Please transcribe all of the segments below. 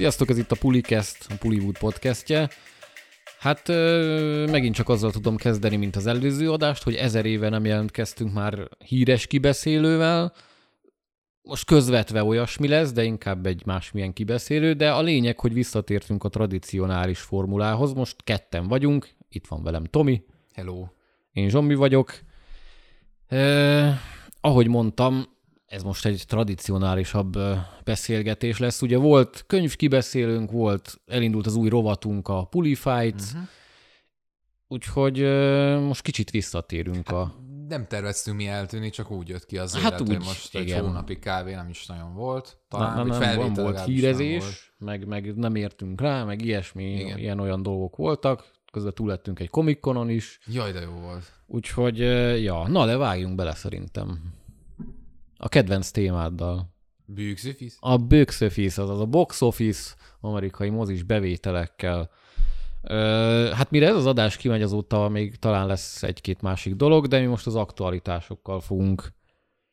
Sziasztok, ez itt a Pulikest, a Puliwood podcastje. Hát ö, megint csak azzal tudom kezdeni, mint az előző adást, hogy ezer éve nem jelentkeztünk már híres kibeszélővel. Most közvetve olyasmi lesz, de inkább egy másmilyen kibeszélő, de a lényeg, hogy visszatértünk a tradicionális formulához. Most ketten vagyunk, itt van velem Tomi, Hello. én Zsombi vagyok. E, ahogy mondtam, ez most egy tradicionálisabb beszélgetés lesz. Ugye volt könyvkibeszélőnk, volt, elindult az új rovatunk, a Pulifight, uh-huh. úgyhogy ö, most kicsit visszatérünk a... Nem terveztünk mi eltűnni, csak úgy jött ki az Hát élet, úgy, hogy most egy igen. hónapi kávé nem is nagyon volt. Talán, nem, nem, nem volt hírezés, nem volt. meg, meg nem értünk rá, meg ilyesmi, ilyen-olyan dolgok voltak. Közben túl lettünk egy komikonon is, Jaj, de jó volt. úgyhogy ja, na de vágjunk bele szerintem. A kedvenc témáddal. Bűgzifisz? A box office, azaz a box office amerikai mozis bevételekkel. Ö, hát mire ez az adás kimegy, azóta még talán lesz egy-két másik dolog, de mi most az aktualitásokkal fogunk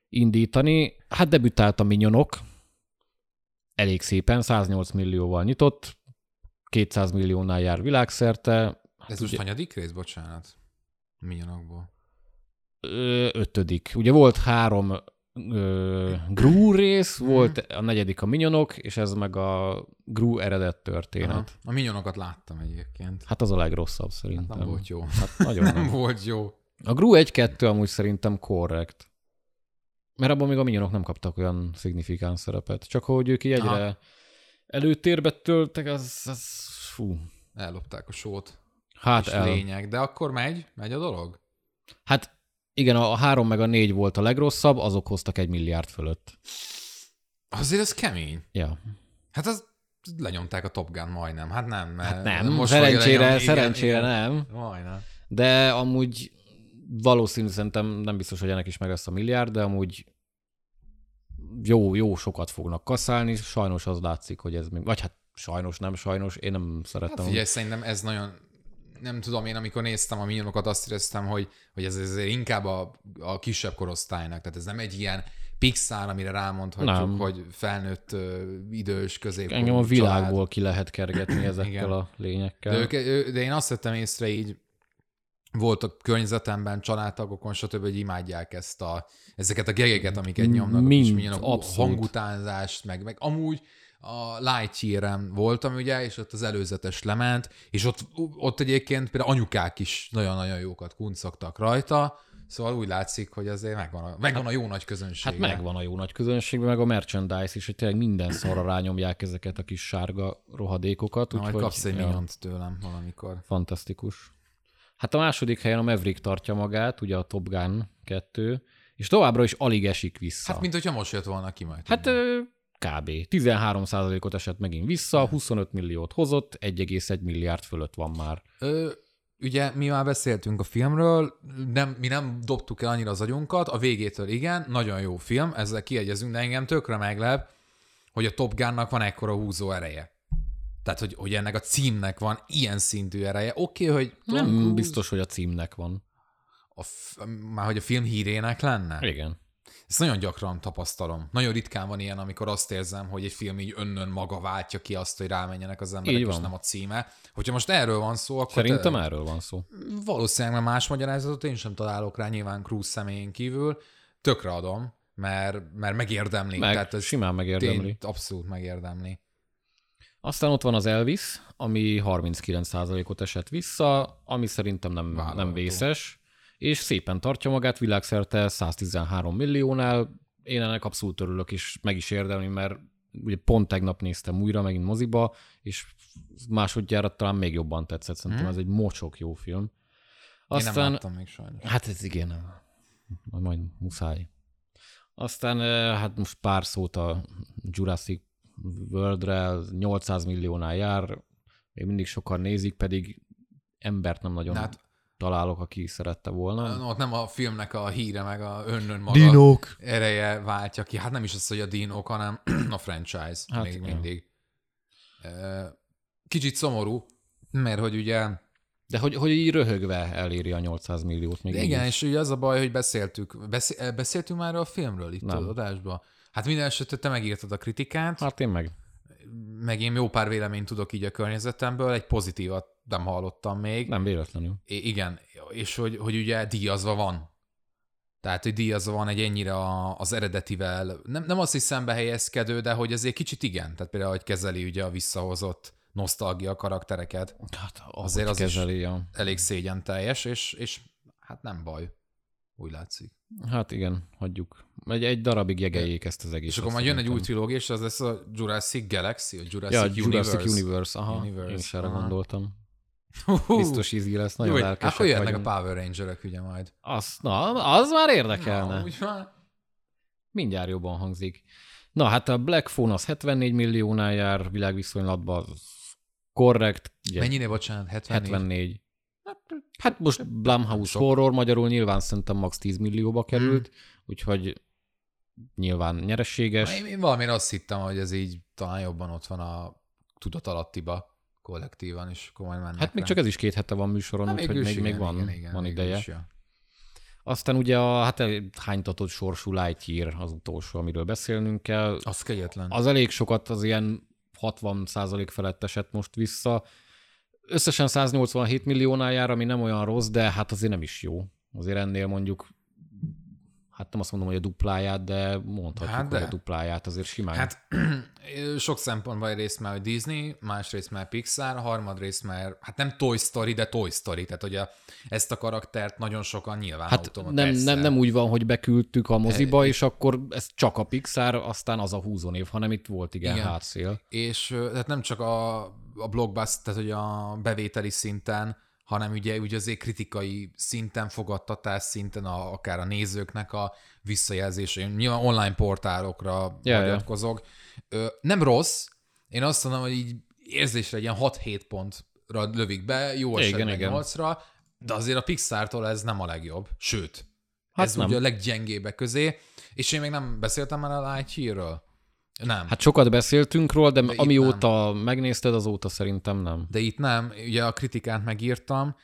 indítani. Hát debütált a Minyonok, elég szépen, 108 millióval nyitott, 200 milliónál jár világszerte, Ez most hanyadik rész, bocsánat? Minyonokból. Ö, ötödik. Ugye volt három ö, Gru rész, volt a negyedik a Minyonok, és ez meg a Gru eredet történet. Aha. A minyonokat láttam egyébként. Hát az a legrosszabb szerintem. Nem volt jó. Hát nagyon Nem nem. volt jó. A Gru 1-2 amúgy szerintem korrekt. Mert abban még a minyonok nem kaptak olyan szignifikáns szerepet. Csak hogy ők így egyre Aha. előtérbe töltek, az, az fú. Ellopták a sót. Hát és el. lényeg. De akkor megy? Megy a dolog? Hát igen, a három meg a négy volt a legrosszabb, azok hoztak egy milliárd fölött. Azért ez kemény. Ja. Hát az lenyomták a Top Gun majdnem. Hát nem, mert Hát nem, most szerencsére, lenyom- igen, szerencsére igen. nem. Majdnem. De amúgy valószínű szerintem nem biztos, hogy ennek is meg lesz a milliárd, de amúgy jó, jó sokat fognak kaszálni, sajnos az látszik, hogy ez még, vagy hát sajnos, nem sajnos, én nem Hát szerettem. figyelj, szerintem ez nagyon, nem tudom, én amikor néztem a minyonokat, azt éreztem, hogy, hogy ez azért inkább a, a kisebb korosztálynak, tehát ez nem egy ilyen Pixar, amire rámondhatjuk, Nem. hogy felnőtt idős középkorú Engem a család. világból ki lehet kergetni ezekkel Igen. a lényekkel. De, ők, de én azt vettem észre így, volt a környezetemben, családtagokon, stb., hogy imádják ezt a, ezeket a gegeket, amiket nyomnak, a Mind, kis minyonok, abszolút. hangutánzást, meg, meg amúgy a Lightyear-en voltam ugye, és ott az előzetes lement, és ott, ott egyébként például anyukák is nagyon-nagyon jókat kuncogtak rajta, szóval úgy látszik, hogy azért megvan a, megvan a jó nagy közönség. Hát megvan a jó nagy közönségben, meg a merchandise is, hogy tényleg minden szarra rányomják ezeket a kis sárga rohadékokat. Na, majd úgyhogy- kapsz egy ja. minyont tőlem valamikor. Fantasztikus. Hát a második helyen a Maverick tartja magát, ugye a Top Gun 2, és továbbra is alig esik vissza. Hát, mint hogyha most jött volna ki majd. Hát ö, kb. 13%-ot esett megint vissza, 25 milliót hozott, 1,1 milliárd fölött van már. Ö, ugye mi már beszéltünk a filmről, nem, mi nem dobtuk el annyira az agyunkat, a végétől igen, nagyon jó film, ezzel kiegyezünk, de engem tökre meglep, hogy a Top Gunnak van ekkora húzó ereje. Tehát, hogy, hogy ennek a címnek van ilyen szintű ereje. Oké, okay, hogy Nem Cruise- biztos, hogy a címnek van. a, f- már hogy a film hírének lenne. Igen. Ezt nagyon gyakran tapasztalom. Nagyon ritkán van ilyen, amikor azt érzem, hogy egy film így önnön maga váltja ki azt, hogy rámenjenek az emberek, és nem a címe. Hogyha most erről van szó, akkor Szerintem tényleg- erről van szó. Valószínűleg más magyarázatot én sem találok rá, nyilván Cruise személyén kívül. Tökre adom, mert, mert megérdemli. Meg, Tehát ez simán megérdemli. tény- abszolút megérdemli. Aztán ott van az Elvis, ami 39%-ot esett vissza, ami szerintem nem, nem Vállalható. vészes, és szépen tartja magát világszerte 113 milliónál. Én ennek abszolút örülök, és meg is érdemli, mert ugye pont tegnap néztem újra megint moziba, és másodjára talán még jobban tetszett. Szerintem Mhm. ez egy mocsok jó film. Én nem Aztán láttam még sajnos. Hát ez igen, majd, majd muszáj. Aztán eh, hát most pár szót a Jurassic Worldre, 800 milliónál jár, még mindig sokan nézik, pedig embert nem nagyon Na hát, hát- találok, aki szerette volna. No, ott nem a filmnek a híre, meg a önnön maga ereje váltja ki. Hát nem is az, hogy a dinók, hanem a franchise Hát még igen. mindig. Kicsit szomorú, mert hogy ugye De hogy, hogy így röhögve eléri a 800 milliót még De igen, is. és ugye az a baj, hogy beszéltük. Beszél, beszéltünk már a filmről itt Nem. az adásban? Hát minden esetre te megírtad a kritikát. Hát én meg. Meg én jó pár véleményt tudok így a környezetemből, egy pozitívat nem hallottam még. Nem véletlenül. I- igen, és hogy, hogy ugye díjazva van. Tehát, hogy díjazva van egy ennyire a, az eredetivel, nem, nem azt hiszem behelyezkedő, de hogy azért kicsit igen. Tehát például, hogy kezeli ugye a visszahozott nosztalgia karaktereket. Hát Azért az az is- kezeli, ja. Elég szégyen teljes, és, és hát nem baj. Úgy látszik. Hát igen, hagyjuk. Egy, egy darabig jegeljék ezt az egészet. És akkor majd jön egy új trilógia, és az lesz a Jurassic Galaxy, a Jurassic Ja, Universe. Jurassic Universe, aha, Universe, én is erre aha. gondoltam. Biztos ízí lesz, nagyon jó, lelkesek Akkor jönnek vagyunk. a Power Rangerek ugye majd. Az, na, az már érdekelne. Na, úgy van. Mindjárt jobban hangzik. Na, hát a Black Phone az 74 milliónál jár világviszonylatban, az korrekt. Ugye, Mennyire, bocsánat? 74? 74. Hát most Blumhouse horror magyarul nyilván szerintem max 10 millióba került, Hmm. úgyhogy nyilván nyereséges. Én, én valamire azt hittem, hogy ez így talán jobban ott van a tudatalattiba kollektívan, és akkor majd mennek Hát még rá. csak ez is két hete van műsoron, Hát úgyhogy még, még igen, van, igen, igen, van végül ideje. is, ja. Aztán ugye a hát hánytatott sorsú Lightyear az utolsó, amiről beszélnünk kell. Az kegyetlen. Az elég sokat, az ilyen 60% felett esett most vissza. Összesen 187 milliónál jár, ami nem olyan rossz, de hát azért nem is jó. Azért ennél mondjuk, hát nem azt mondom, hogy a dupláját, de mondhatjuk, Hát hát hogy de. a dupláját azért simán. Hát sok szempontból egyrészt már, hogy Disney, másrészt már Pixar, harmadrészt már, hát nem Toy Story, de Toy Story, tehát hogy a, ezt a karaktert nagyon sokan nyilván Hát automat, nem, persze. nem, nem úgy van, hogy beküldtük a moziba, és akkor ez csak a Pixar, aztán az a húzónév, hanem itt volt igen, Igen. hátszél. És tehát nem csak a, a blockbuster, tehát hogy a bevételi szinten, hanem ugye, ugye azért kritikai szinten, fogadtatás szinten, a, akár a nézőknek a visszajelzése. Nyilván online portálokra ja. hagyatkozok. Nem rossz, én azt mondom, hogy így érzésre egy ilyen 6-7 pontra lövik be, jó esetben igen. 8-ra, de azért a Pixar-tól ez nem a legjobb. Sőt, hát ez nem. ugye a leggyengébbek közé, és én még nem beszéltem már a Lightyear-ről. Nem. Hát sokat beszéltünk róla, de, De amióta megnézted, azóta szerintem nem. de itt nem. Ugye a kritikát megírtam.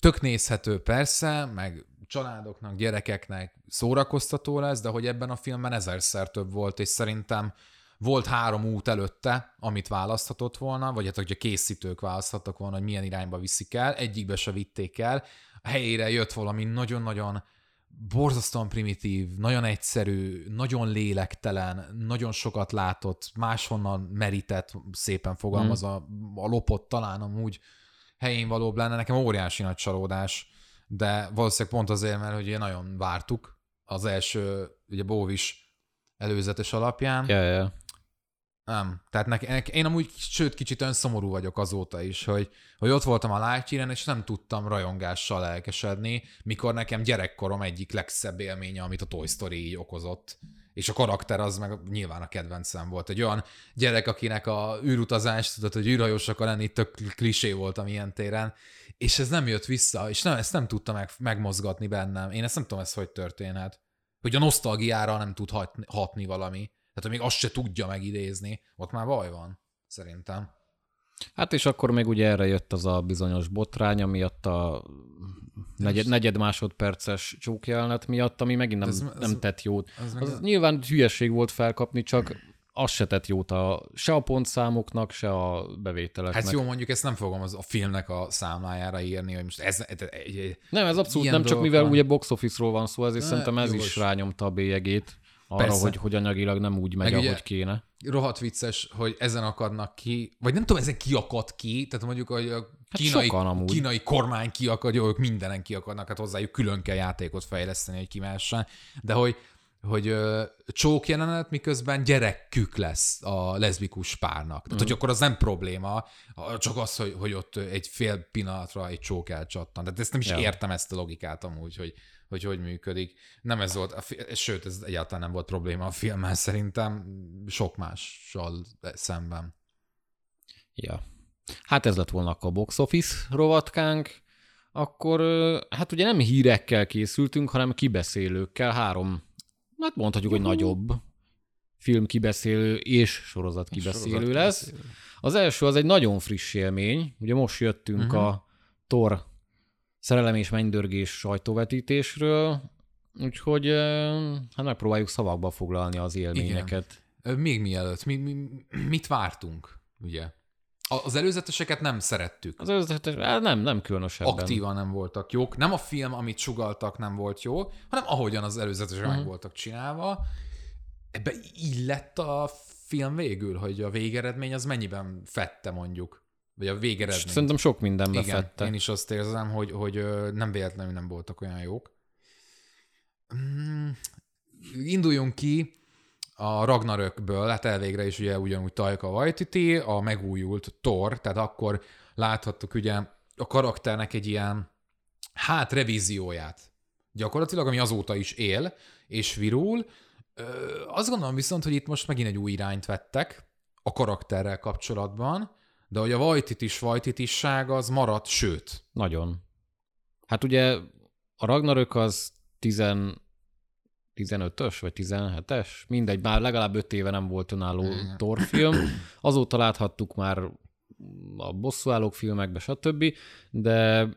Tök nézhető persze, meg családoknak, gyerekeknek szórakoztató lesz, de hogy ebben a filmben ezerszer több volt, és szerintem volt három út előtte, amit választhatott volna, vagy hát hogy a készítők választhattak volna, hogy milyen irányba viszik el, egyikbe se vitték el. A helyére jött valami nagyon-nagyon borzasztóan primitív, nagyon egyszerű, nagyon lélektelen, nagyon sokat látott, máshonnan merített, szépen fogalmaz a, a lopott talán amúgy helyén valóbb lenne. Nekem óriási nagy csalódás, de valószínűleg pont azért, mert ugye nagyon vártuk az első, ugye Bóvis előzetes alapján. Ja, ja. Nem. Tehát nek, én amúgy, sőt, kicsit olyan szomorú vagyok azóta is, hogy, hogy ott voltam a Lightyear-en, és nem tudtam rajongással lelkesedni, mikor nekem gyerekkorom egyik legszebb élménye, amit a Toy Story így okozott. És a karakter az meg nyilván a kedvencem volt. Egy olyan gyerek, akinek a űrutazás, tudod, hogy űrhajós akar lenni, tök klisé voltam ilyen téren, és ez nem jött vissza, és nem, ezt nem tudta meg, megmozgatni bennem. Én ezt nem tudom, ez hogy történhet. Hogy a nosztalgiára nem tud hatni, hatni valami. Tehát, hogy még azt se tudja megidézni, ott már baj van, szerintem. Hát és akkor még ugye erre jött az a bizonyos botrány, amiatt a negyed, negyed másodperces csókjelenet miatt, ami megint nem, Ez- ez, ez- nem tett jót. az meg- Az nyilván hülyeség volt felkapni, csak az se tett jót a, se a pontszámoknak, se a bevételeknek. Hát jó, mondjuk ezt nem fogom az a filmnek a számlájára írni, hogy most ez... ez, egy, egy, Nem, ez abszolút nem, csak mivel van. ugye box office-ról van szó, ezért Ne, szerintem ez jogos. is rányomta a bélyegét arra, Persze. hogy, hogy anyagilag nem úgy megy, Meg ahogy kéne. rohadt vicces, hogy ezen akadnak ki, vagy nem tudom, ezen ki akad ki, tehát mondjuk, hogy a kínai, amúgy. kínai kormány ki akad, jó, ők mindenen ki akadnak, hát hozzájuk külön kell játékot fejleszteni, hogy kimehessen, de hogy hogy ö, csók jelenet, miközben gyerekük lesz a leszbikus párnak. Tehát, hogy akkor az nem probléma, csak az, hogy, hogy ott egy fél pillanatra egy csók elcsattan. Tehát ezt nem is Ja. értem ezt a logikát amúgy, hogy, hogy hogy működik. Nem ez volt, a fi- sőt, ez egyáltalán nem volt probléma a filmmel szerintem, sok mással szemben. Ja. Hát ez lett volna akkor a box office rovatkánk. Akkor hát ugye nem hírekkel készültünk, hanem kibeszélőkkel. Három, hát mondhatjuk, hogy nagyobb film kibeszélő és sorozat kibeszélő Sorozat lesz. kibeszélő. Az első az egy nagyon friss élmény. Ugye most jöttünk uh-huh. a Thor szerelem és mennydörgés sajtóvetítésről, úgyhogy hát megpróbáljuk szavakba foglalni az élményeket. Ö, Még mielőtt, mi, mi, mit vártunk, ugye? Az előzeteseket nem szerettük. Az előzetes, hát nem, nem különösebben. Aktívan nem voltak jók. Nem a film, amit sugaltak, nem volt jó, hanem ahogyan az előzetesek Mhm. meg voltak csinálva. Ebbe így lett a film végül, hogy a végeredmény az mennyiben fette mondjuk. Vagy a végeredmény. Szerintem sok mindenbe Igen, fette. én is azt érzem, hogy, hogy nem véletlenül nem voltak olyan jók. Mm, induljunk ki a Ragnarökből, hát elvégre is ugye ugyanúgy Taika Waititi, a megújult Thor, tehát akkor láthattuk ugye a karakternek egy ilyen, hát revízióját. Gyakorlatilag, ami azóta is él, és virul. Ö, azt gondolom viszont, hogy itt most megint egy új irányt vettek a karakterrel kapcsolatban, de hogy a Vajtitis Vajtitisság az maradt, sőt. Nagyon. Hát ugye a Ragnarök az 10, 15-ös vagy 17-es? Mindegy, már legalább 5 éve nem volt önálló Igen. Thor film. Azóta láthattuk már a bosszúállók filmekbe, stb. De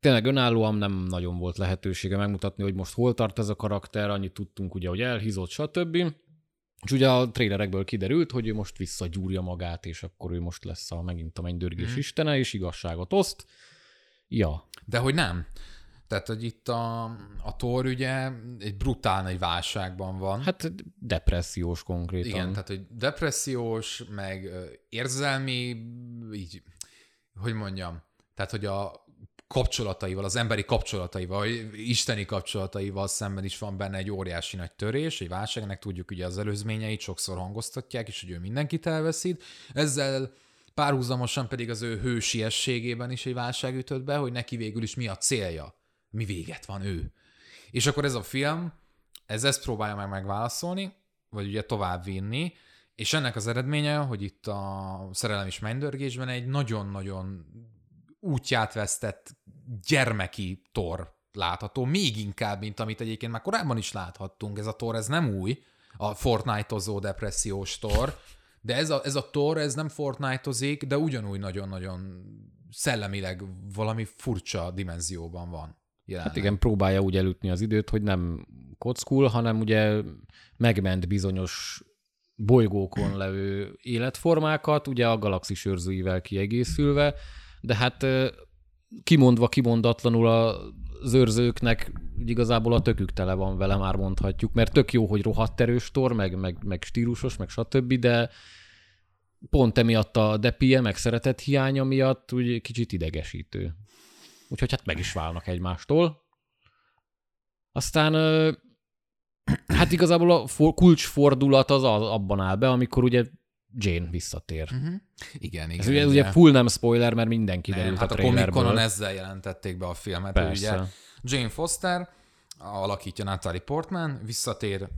tényleg önállóan nem nagyon volt lehetősége megmutatni, hogy most hol tart ez a karakter, annyit tudtunk ugye, hogy elhízott, stb. És ugye a trailerekből kiderült, hogy ő most visszagyúrja magát, és akkor ő most lesz a, megint a mennydörgés Mhm. istene, és igazságot oszt. Ja, De hogy nem. Tehát, hogy itt a, a Thor ugye egy brutál nagy válságban van. hát depressziós konkrétan. Igen, tehát, hogy depressziós, meg érzelmi, így, hogy mondjam, tehát, hogy a kapcsolataival, az emberi kapcsolataival, isteni kapcsolataival szemben is van benne egy óriási nagy törés, egy válság, ennek tudjuk ugye az előzményeit, sokszor hangoztatják, és hogy ő mindenkit elveszít. Ezzel párhuzamosan pedig az ő hősiességében is egy válság ütött be, hogy neki végül is mi a célja, mi véget van ő. És akkor ez a film, ez ezt próbálja meg megválaszolni, vagy ugye tovább vinni, és ennek az eredménye, hogy itt a szerelem és mennydörgésben egy nagyon-nagyon útját vesztett gyermeki tor látható, még inkább, mint amit egyébként már korábban is láthattunk. Ez a tor, ez nem új, a Fortnite-ozó depressziós tor, de ez a, ez a tor, ez nem Fortnite-ozik, de ugyanúgy nagyon-nagyon szellemileg valami furcsa dimenzióban van. Jelenleg. Hát igen, próbálja úgy elütni az időt, hogy nem kockul, hanem ugye megment bizonyos bolygókon levő életformákat, ugye a galaxis őrzőivel kiegészülve, de hát kimondva kimondatlanul az őrzőknek igazából a tökük tele van vele, már mondhatjuk, mert tök jó, hogy rohadt erős tor, meg, meg, meg stílusos, meg stb., de pont emiatt a depie, meg szeretet hiánya miatt úgy kicsit idegesítő. Úgyhogy hát meg is válnak egymástól. Aztán hát igazából a for, kulcsfordulat az, az abban áll be, amikor ugye Jane visszatér. Uh-huh. Igen, igen. Ez ugye, ugye full nem spoiler, mert minden kiderült nem, hát a a Comic trailerből. Conon ezzel jelentették be a filmet. Persze. Ugye Jane Foster alakítja Natalie Portman, visszatér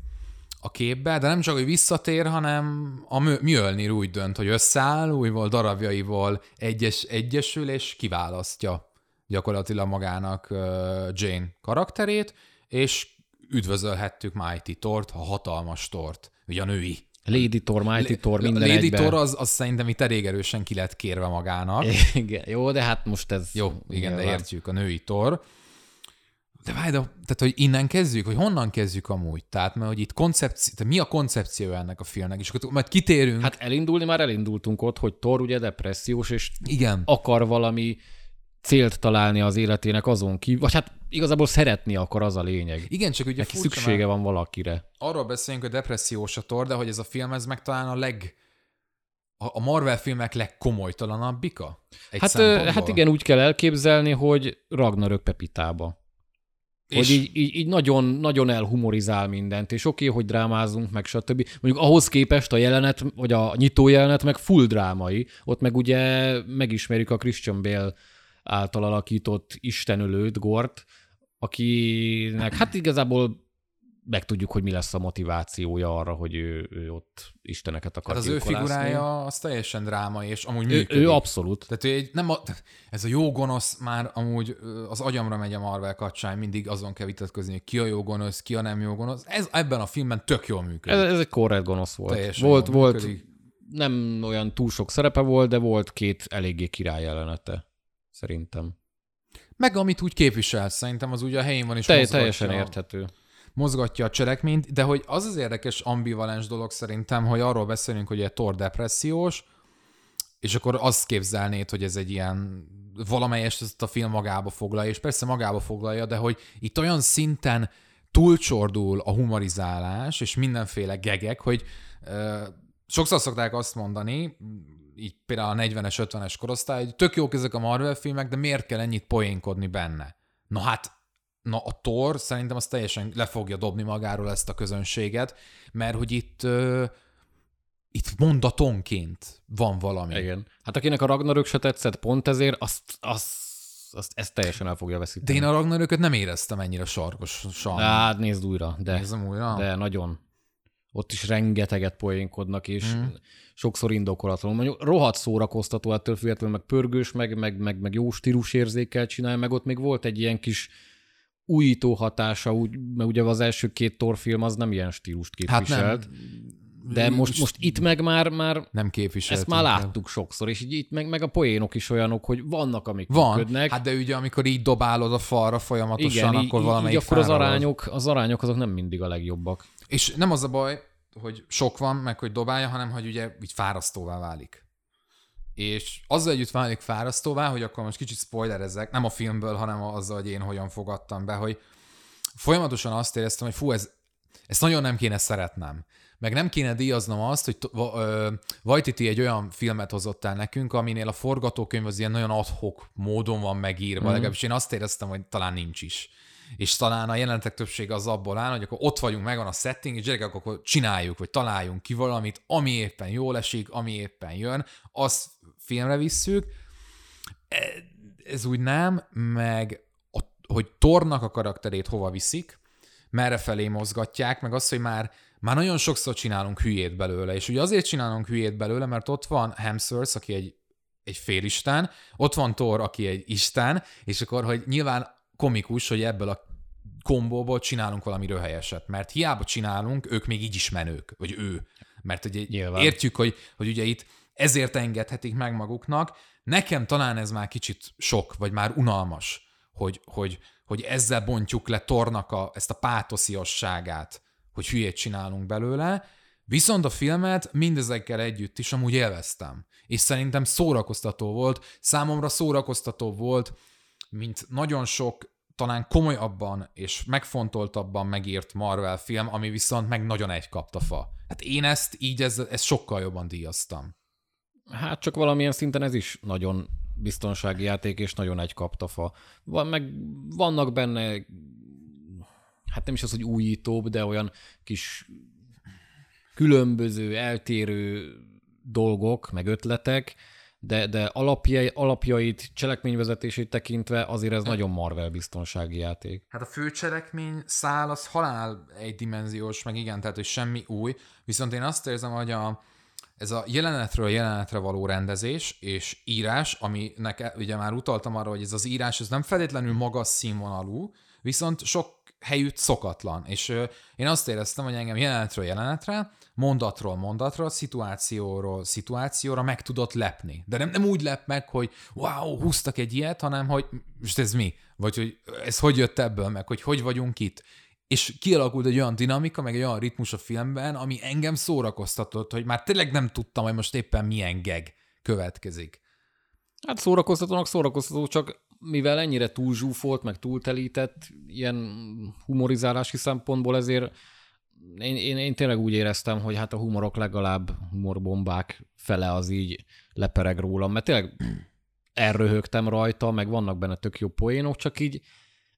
a képbe, de nem csak, hogy visszatér, hanem a Mjölnir úgy dönt, hogy összeáll, újból darabjaival egyes, egyesül, és kiválasztja gyakorlatilag magának Jane karakterét, és üdvözölhettük Mighty Tort, a hatalmas Tort, ugye a női. Lady Thor, Mighty Thor, minden Lady egyben. Thor az, az szerintem itt elég erősen ki lett kérve magának. Igen, jó, de hát most ez... Jó, igen, de nyilván. értjük a női tor. De várj, de, tehát, hogy innen kezdjük, hogy honnan kezdjük amúgy? Tehát, mert hogy itt koncepció, tehát mi a koncepció ennek a filmnek? És akkor majd kitérünk. Hát, Hát elindulni már elindultunk ott, hogy Thor ugye depressziós, és igen. akar valami célt találni az életének azon kívül, vagy hát igazából szeretni akar, az a lényeg. Igen, csak ugye Neki furcsa, szüksége van valakire. arról beszélünk, hogy depressziós a tor, de hogy ez a film, ez meg talán a leg a Marvel filmek legkomolytalanabbika? Egy Hát, hát igen, úgy kell elképzelni, hogy Ragnarök Pepitába. És Hogy így, így, így nagyon, nagyon elhumorizál mindent, és oké, okay, hogy drámázunk, meg stb. Mondjuk ahhoz képest a jelenet, vagy a nyitó jelenet meg full drámai. Ott meg ugye megismerjük a Christian Bale által alakított istenölőt, Gort, akinek hát igazából megtudjuk, hogy mi lesz a motivációja arra, hogy ő, ő ott isteneket akar hát az ő figurája az teljesen drámai, és amúgy Ő, működik. ő abszolút. Tehát ő egy, nem a, ez a jó gonosz már amúgy az agyamra megy a Marvel kapcsán, mindig azon kell vitatkozni, hogy ki a jó gonosz, ki a nem jó gonosz. Ez ebben a filmben tök jól működik. Ez, ez egy korrekt gonosz volt. Teljesen volt, volt, működik. nem olyan túl sok szerepe volt, de volt két eléggé király jelenete, szerintem. Meg amit úgy képvisel, szerintem az úgy a helyén van és Te, mozgatja. teljesen érthető. mozgatja a cselekményt, de hogy az az érdekes ambivalens dolog szerintem, hogy arról beszélünk, hogy egy Thor depressziós, és akkor azt képzelnéd, hogy ez egy ilyen valamelyest ezt a film magába foglalja, és persze magába foglalja, de hogy itt olyan szinten túlcsordul a humorizálás, és mindenféle gegek, hogy uh, sokszor szokták azt mondani, így például a 40-es, 50-es korosztály, hogy tök jók ezek a Marvel filmek, de miért kell ennyit poénkodni benne? Na hát, na a Thor szerintem az teljesen le fogja dobni magáról ezt a közönséget, mert hogy itt uh, itt mondatonként van valami. Igen. Hát akinek a Ragnarök se tetszett, pont ezért azt, azt, azt ezt teljesen el fogja veszíteni. De én a Ragnarököt nem éreztem ennyire sarkosan. Hát nézd újra, de, Nézem újra? de nagyon. Ott is rengeteget poénkodnak, és mm. sokszor indokolatlanul. Mondjuk rohadt szórakoztató ettől függetlenül, meg pörgős, meg, meg, meg, meg jó stílusérzékkel csinálja, meg ott még volt egy ilyen kis újító hatása, úgy, mert ugye az első két torfilm az nem ilyen stílust hát képviselt. nem. De most, most itt meg már, már nem képviselt. ezt már láttuk sokszor, és így itt meg, meg a poénok is olyanok, hogy vannak, amik Van, működnek. hát de ugye amikor így dobálod a falra folyamatosan, Igen, akkor így, valamelyik így akkor az arányok, az arányok azok nem mindig a legjobbak. És nem az a baj, hogy sok van, meg hogy dobálja, hanem hogy ugye így fárasztóvá válik. És azzal együtt válik fárasztóvá, hogy akkor most kicsit spoilerezek, nem a filmből, hanem azzal, hogy én hogyan fogadtam be, hogy folyamatosan azt éreztem, hogy fú, ez, ezt nagyon nem kéne szeretnem. Meg nem kéne díjaznom azt, hogy Vajtiti egy olyan filmet hozott el nekünk, aminél a forgatókönyv az ilyen nagyon adhok módon van megírva, mm. legalábbis én azt éreztem, hogy talán nincs is. És talán a jelenetek többsége az abból áll, hogy akkor ott vagyunk, megvan a setting, és gyerekek, akkor csináljuk, vagy találjunk ki valamit, ami éppen jól esik, ami éppen jön, azt filmre visszük. Ez úgy nem, meg hogy Tornak a karakterét hova viszik, merre felé mozgatják, meg az, hogy már, már nagyon sokszor csinálunk hülyét belőle, és ugye azért csinálunk hülyét belőle, mert ott van Hemsworth, aki egy, egy félisten, ott van Thor, aki egy isten, és akkor, hogy nyilván komikus, hogy ebből a kombóból csinálunk valami röhelyeset, mert hiába csinálunk, ők még így is menők, vagy ő. Mert ugye Nyilván. értjük, hogy, hogy ugye itt ezért engedhetik meg maguknak. Nekem talán ez már kicsit sok, vagy már unalmas, hogy, hogy, hogy ezzel bontjuk le Tornak a, ezt a pátosziasságát, hogy hülyét csinálunk belőle, viszont a filmet mindezekkel együtt is amúgy élveztem. És szerintem szórakoztató volt, számomra szórakoztató volt, mint nagyon sok talán komolyabban és megfontoltabban megírt Marvel film, ami viszont meg nagyon egy kapta fa. Hát én ezt így, ez, ezt sokkal jobban díjaztam. Hát csak valamilyen szinten ez is nagyon biztonsági játék, és nagyon egy kaptafa. Van, meg vannak benne, hát nem is az, hogy újítóbb, de olyan kis különböző, eltérő dolgok, meg ötletek, de, de alapjai, alapjait, cselekményvezetését tekintve azért ez nagyon Marvel biztonsági játék. Hát a főcselekmény szál az halál egydimenziós, meg igen, tehát hogy semmi új, viszont én azt érzem, hogy a, ez a jelenetről jelenetre való rendezés és írás, aminek ugye már utaltam arra, hogy ez az írás ez nem feltétlenül magas színvonalú, viszont sok helyütt szokatlan. És én azt éreztem, hogy engem jelenetről jelenetre, mondatról mondatra, szituációról szituációra meg tudott lepni. De nem, nem úgy lep meg, hogy wow, húztak egy ilyet, hanem hogy most ez mi? Vagy hogy ez hogy jött ebből meg, hogy hogy vagyunk itt? És kialakult egy olyan dinamika, meg egy olyan ritmus a filmben, ami engem szórakoztatott, hogy már tényleg nem tudtam, hogy most éppen milyen geg következik. Hát szórakoztatónak szórakoztató, csak mivel ennyire túlzsúfolt, meg túltelített ilyen humorizálási szempontból, ezért én, én, én tényleg úgy éreztem, hogy hát a humorok legalább humorbombák fele az így lepereg rólam, mert tényleg elröhögtem rajta, meg vannak benne tök jó poénok, csak így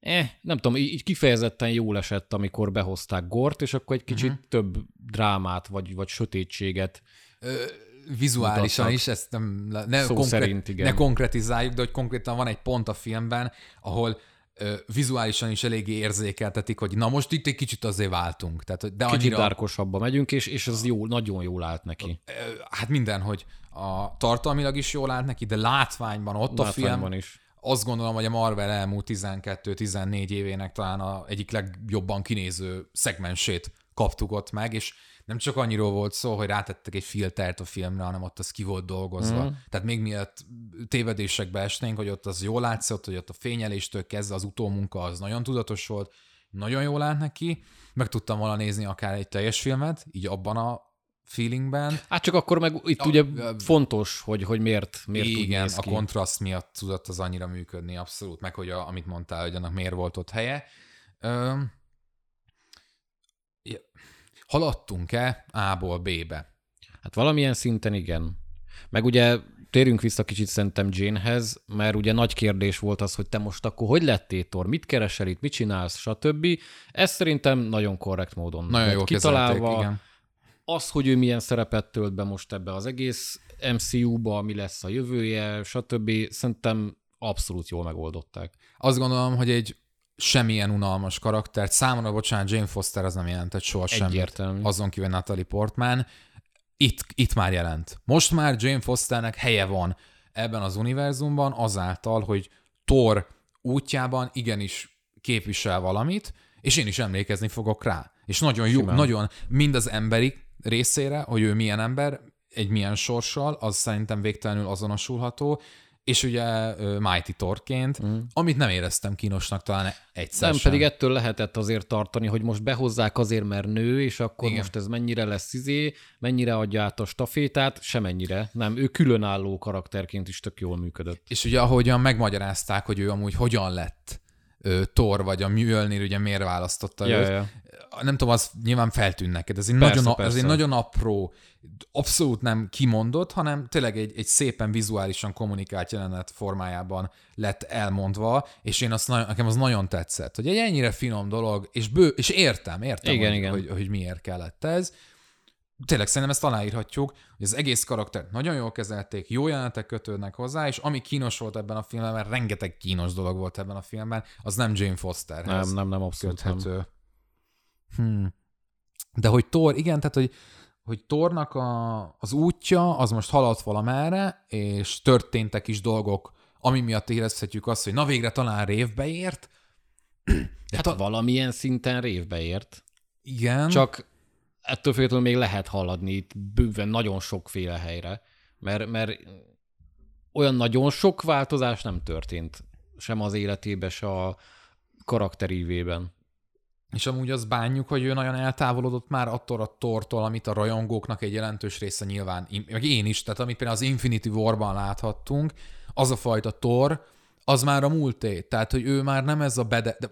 eh, nem tudom, így, így kifejezetten jól esett, amikor behozták Gort, és akkor egy kicsit uh-huh. több drámát, vagy, vagy sötétséget Ö, vizuálisan Mutatnak. is, ezt nem, ne, Szó szerint, igen. ne konkretizáljuk, de hogy konkrétan van egy pont a filmben, ahol ö, vizuálisan is eléggé érzékeltetik, hogy na most itt egy kicsit azért váltunk. Tehát, de kicsit annyira, dárkosabba megyünk, és, és ez jó, nagyon jól állt neki. ö, hát minden, hogy a tartalmilag is jól állt neki, de látványban ott a film, Látványban is. azt gondolom, hogy a Marvel elmúlt 12-14 évének talán a egyik legjobban kinéző szegmensét kaptuk ott meg, és nem csak annyiról volt szó, hogy rátettek egy filtert a filmre, hanem ott az ki volt dolgozva. Mm. Tehát még miatt tévedésekbe esnénk, hogy ott az jól látszott, hogy ott a fényeléstől kezdve az utómunka az nagyon tudatos volt, nagyon jól állt neki, meg tudtam volna nézni akár egy teljes filmet, így abban a feelingben. Hát csak akkor meg itt A- ugye a- fontos, hogy, hogy miért, miért úgy Igen, a ki. kontraszt miatt tudott az annyira működni, abszolút, meg hogy a, amit mondtál, hogy annak miért volt ott helye. Öm, ja, haladtunk-e A-ból B-be? Hát valamilyen szinten igen. Meg ugye térjünk vissza kicsit szerintem Janehez, mert ugye nagy kérdés volt az, hogy te most akkor hogy lettél Thor, mit keresel itt, mit csinálsz, stb. Ez szerintem nagyon korrekt módon Nagyon jól kitalálva. igen. Az, hogy ő milyen szerepet tölt be most ebbe az egész MCU-ba, mi lesz a jövője, stb. Szerintem abszolút jól megoldották. Azt gondolom, hogy egy semmilyen unalmas karaktert, számomra, bocsánat, Jane Foster az nem jelentett soha semmit. Azon kívül Natalie Portman. Itt, itt már jelent. Most már Jane Fosternek helye van ebben az univerzumban azáltal, hogy Thor útjában igenis képvisel valamit, és én is emlékezni fogok rá. És nagyon jó, Simán. nagyon mind az emberi részére, hogy ő milyen ember, egy milyen sorssal, az szerintem végtelenül azonosulható, és ugye Mighty Thorként, mm. amit nem éreztem kínosnak talán egyszer Nem, sem. pedig ettől lehetett azért tartani, hogy most behozzák azért, mert nő, és akkor Igen. Most ez mennyire lesz izé, mennyire adja át a stafétát, semennyire. Nem, ő különálló karakterként is tök jól működött. És ugye ahogyan megmagyarázták, hogy ő amúgy hogyan lett ö, Thor, vagy a Mjölnir ugye miért választotta Ja, őt. ja. Nem tudom, az nyilván feltűn neked. Ez egy, Persze, nagyon, ez egy persze. nagyon apró, abszolút nem kimondott, hanem tényleg egy, egy szépen vizuálisan kommunikált jelenet formájában lett elmondva, és én azt nagyon, nekem az nagyon tetszett, hogy egy ennyire finom dolog, és, bő, és értem, értem, Igen, hogy, igen. Hogy, hogy miért kellett ez. Tényleg szerintem ezt aláírhatjuk, hogy az egész karaktert nagyon jól kezelték, jó jelenetek kötődnek hozzá, és ami kínos volt ebben a filmben, mert rengeteg kínos dolog volt ebben a filmben, az nem Jane Fosterhez Nem, nem, nem, abszolút nem. köthető. Hmm. De hogy Thor, igen, tehát hogy, hogy Thornak a, az útja, az most haladt valamerre, és történtek is dolgok, ami miatt érezhetjük azt, hogy na végre talán révbe ért. De Hát ta- valamilyen szinten révbe ért. igen. Csak ettől függetlenül még lehet haladni itt bőven nagyon sokféle helyre, mert, mert olyan nagyon sok változás nem történt sem az életében, se a karakterívében. És amúgy azt bánjuk, hogy ő nagyon eltávolodott már attól a tortól, amit a rajongóknak egy jelentős része nyilván, meg én is, tehát amit például az Infinity War-ban láthattunk, az a fajta tor, az már a múlté. Tehát, hogy ő már nem ez a bede, de,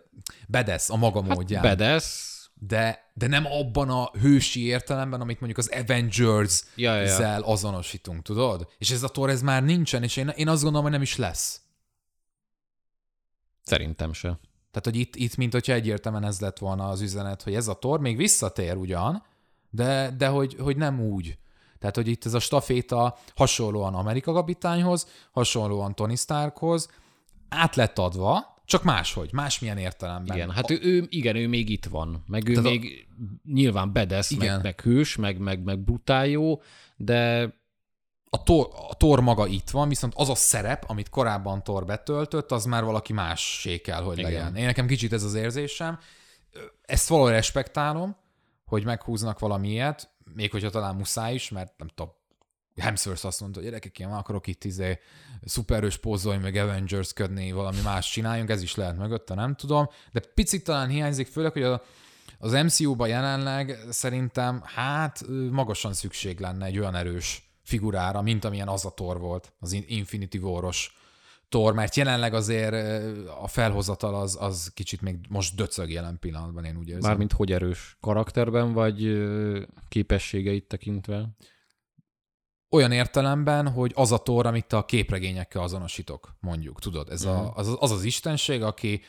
bedesz a maga módján. Bedesz, de, de nem abban a hősi értelemben, amit mondjuk az Avengers-zel Ja, ja. azonosítunk, tudod? És ez a tor, ez már nincsen, és én, én azt gondolom, hogy nem is lesz. szerintem se. Tehát, hogy itt, itt mint hogyha egyértelműen ez lett volna az üzenet, hogy ez a tor még visszatér ugyan, de, de hogy, hogy nem úgy. Tehát, hogy itt ez a staféta hasonlóan Amerika kapitányhoz, hasonlóan Tony Starkhoz át lett adva, csak máshogy, másmilyen értelemben. Igen, hát ő, ő, igen, ő még itt van. Meg ő Tehát a- még nyilván bedesz, Igen. meg, meg hős, meg, meg, meg brutál jó, de a tor, a tor maga itt van, viszont az a szerep, amit korábban Tor betöltött, az már valaki mássé kell, hogy Igen. legyen. Én nekem kicsit ez az érzésem. Ezt valahogy respektálom, hogy meghúznak valami ilyet, még hogyha talán muszáj is, mert nem tudom, Hemsworth azt mondta, hogy gyerekek, én akarok itt izé szuperős pózolni, meg Avengers ködni, valami más csináljunk, ez is lehet mögötte, nem tudom, de picit talán hiányzik, főleg, hogy a, az MCU-ban jelenleg szerintem hát magasan szükség lenne egy olyan erős figurára, mint amilyen az a Thor volt, az In- Infinity War-os Thor, mert jelenleg azért a felhozatal az, az kicsit még most döcög jelen pillanatban, én úgy érzem. mármint hogy erős karakterben, vagy képességeit tekintve. olyan értelemben, hogy az a Thor, amit a képregényekkel azonosítok, mondjuk, tudod, ez a, az, az az istenség, aki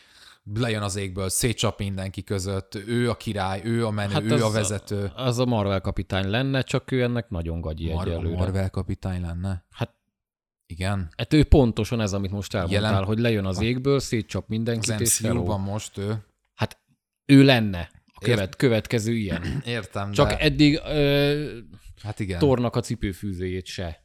lejön az égből, szétcsap mindenki között, ő a király, ő a menő, hát ő az, a vezető. Az a Marvel kapitány lenne, csak ő ennek nagyon gagyi Mar- egyelőre. Marvel kapitány lenne. Hát Igen. Hát ő pontosan ez, amit most elmondtál, Jelen- hogy lejön az égből, szétcsap Az mindenkit, és hello. MCU-ban most ő. Hát ő lenne a követ, következő ilyen. Értem, Csak de... eddig ö, Hát igen. Tornak a cipőfűzőjét se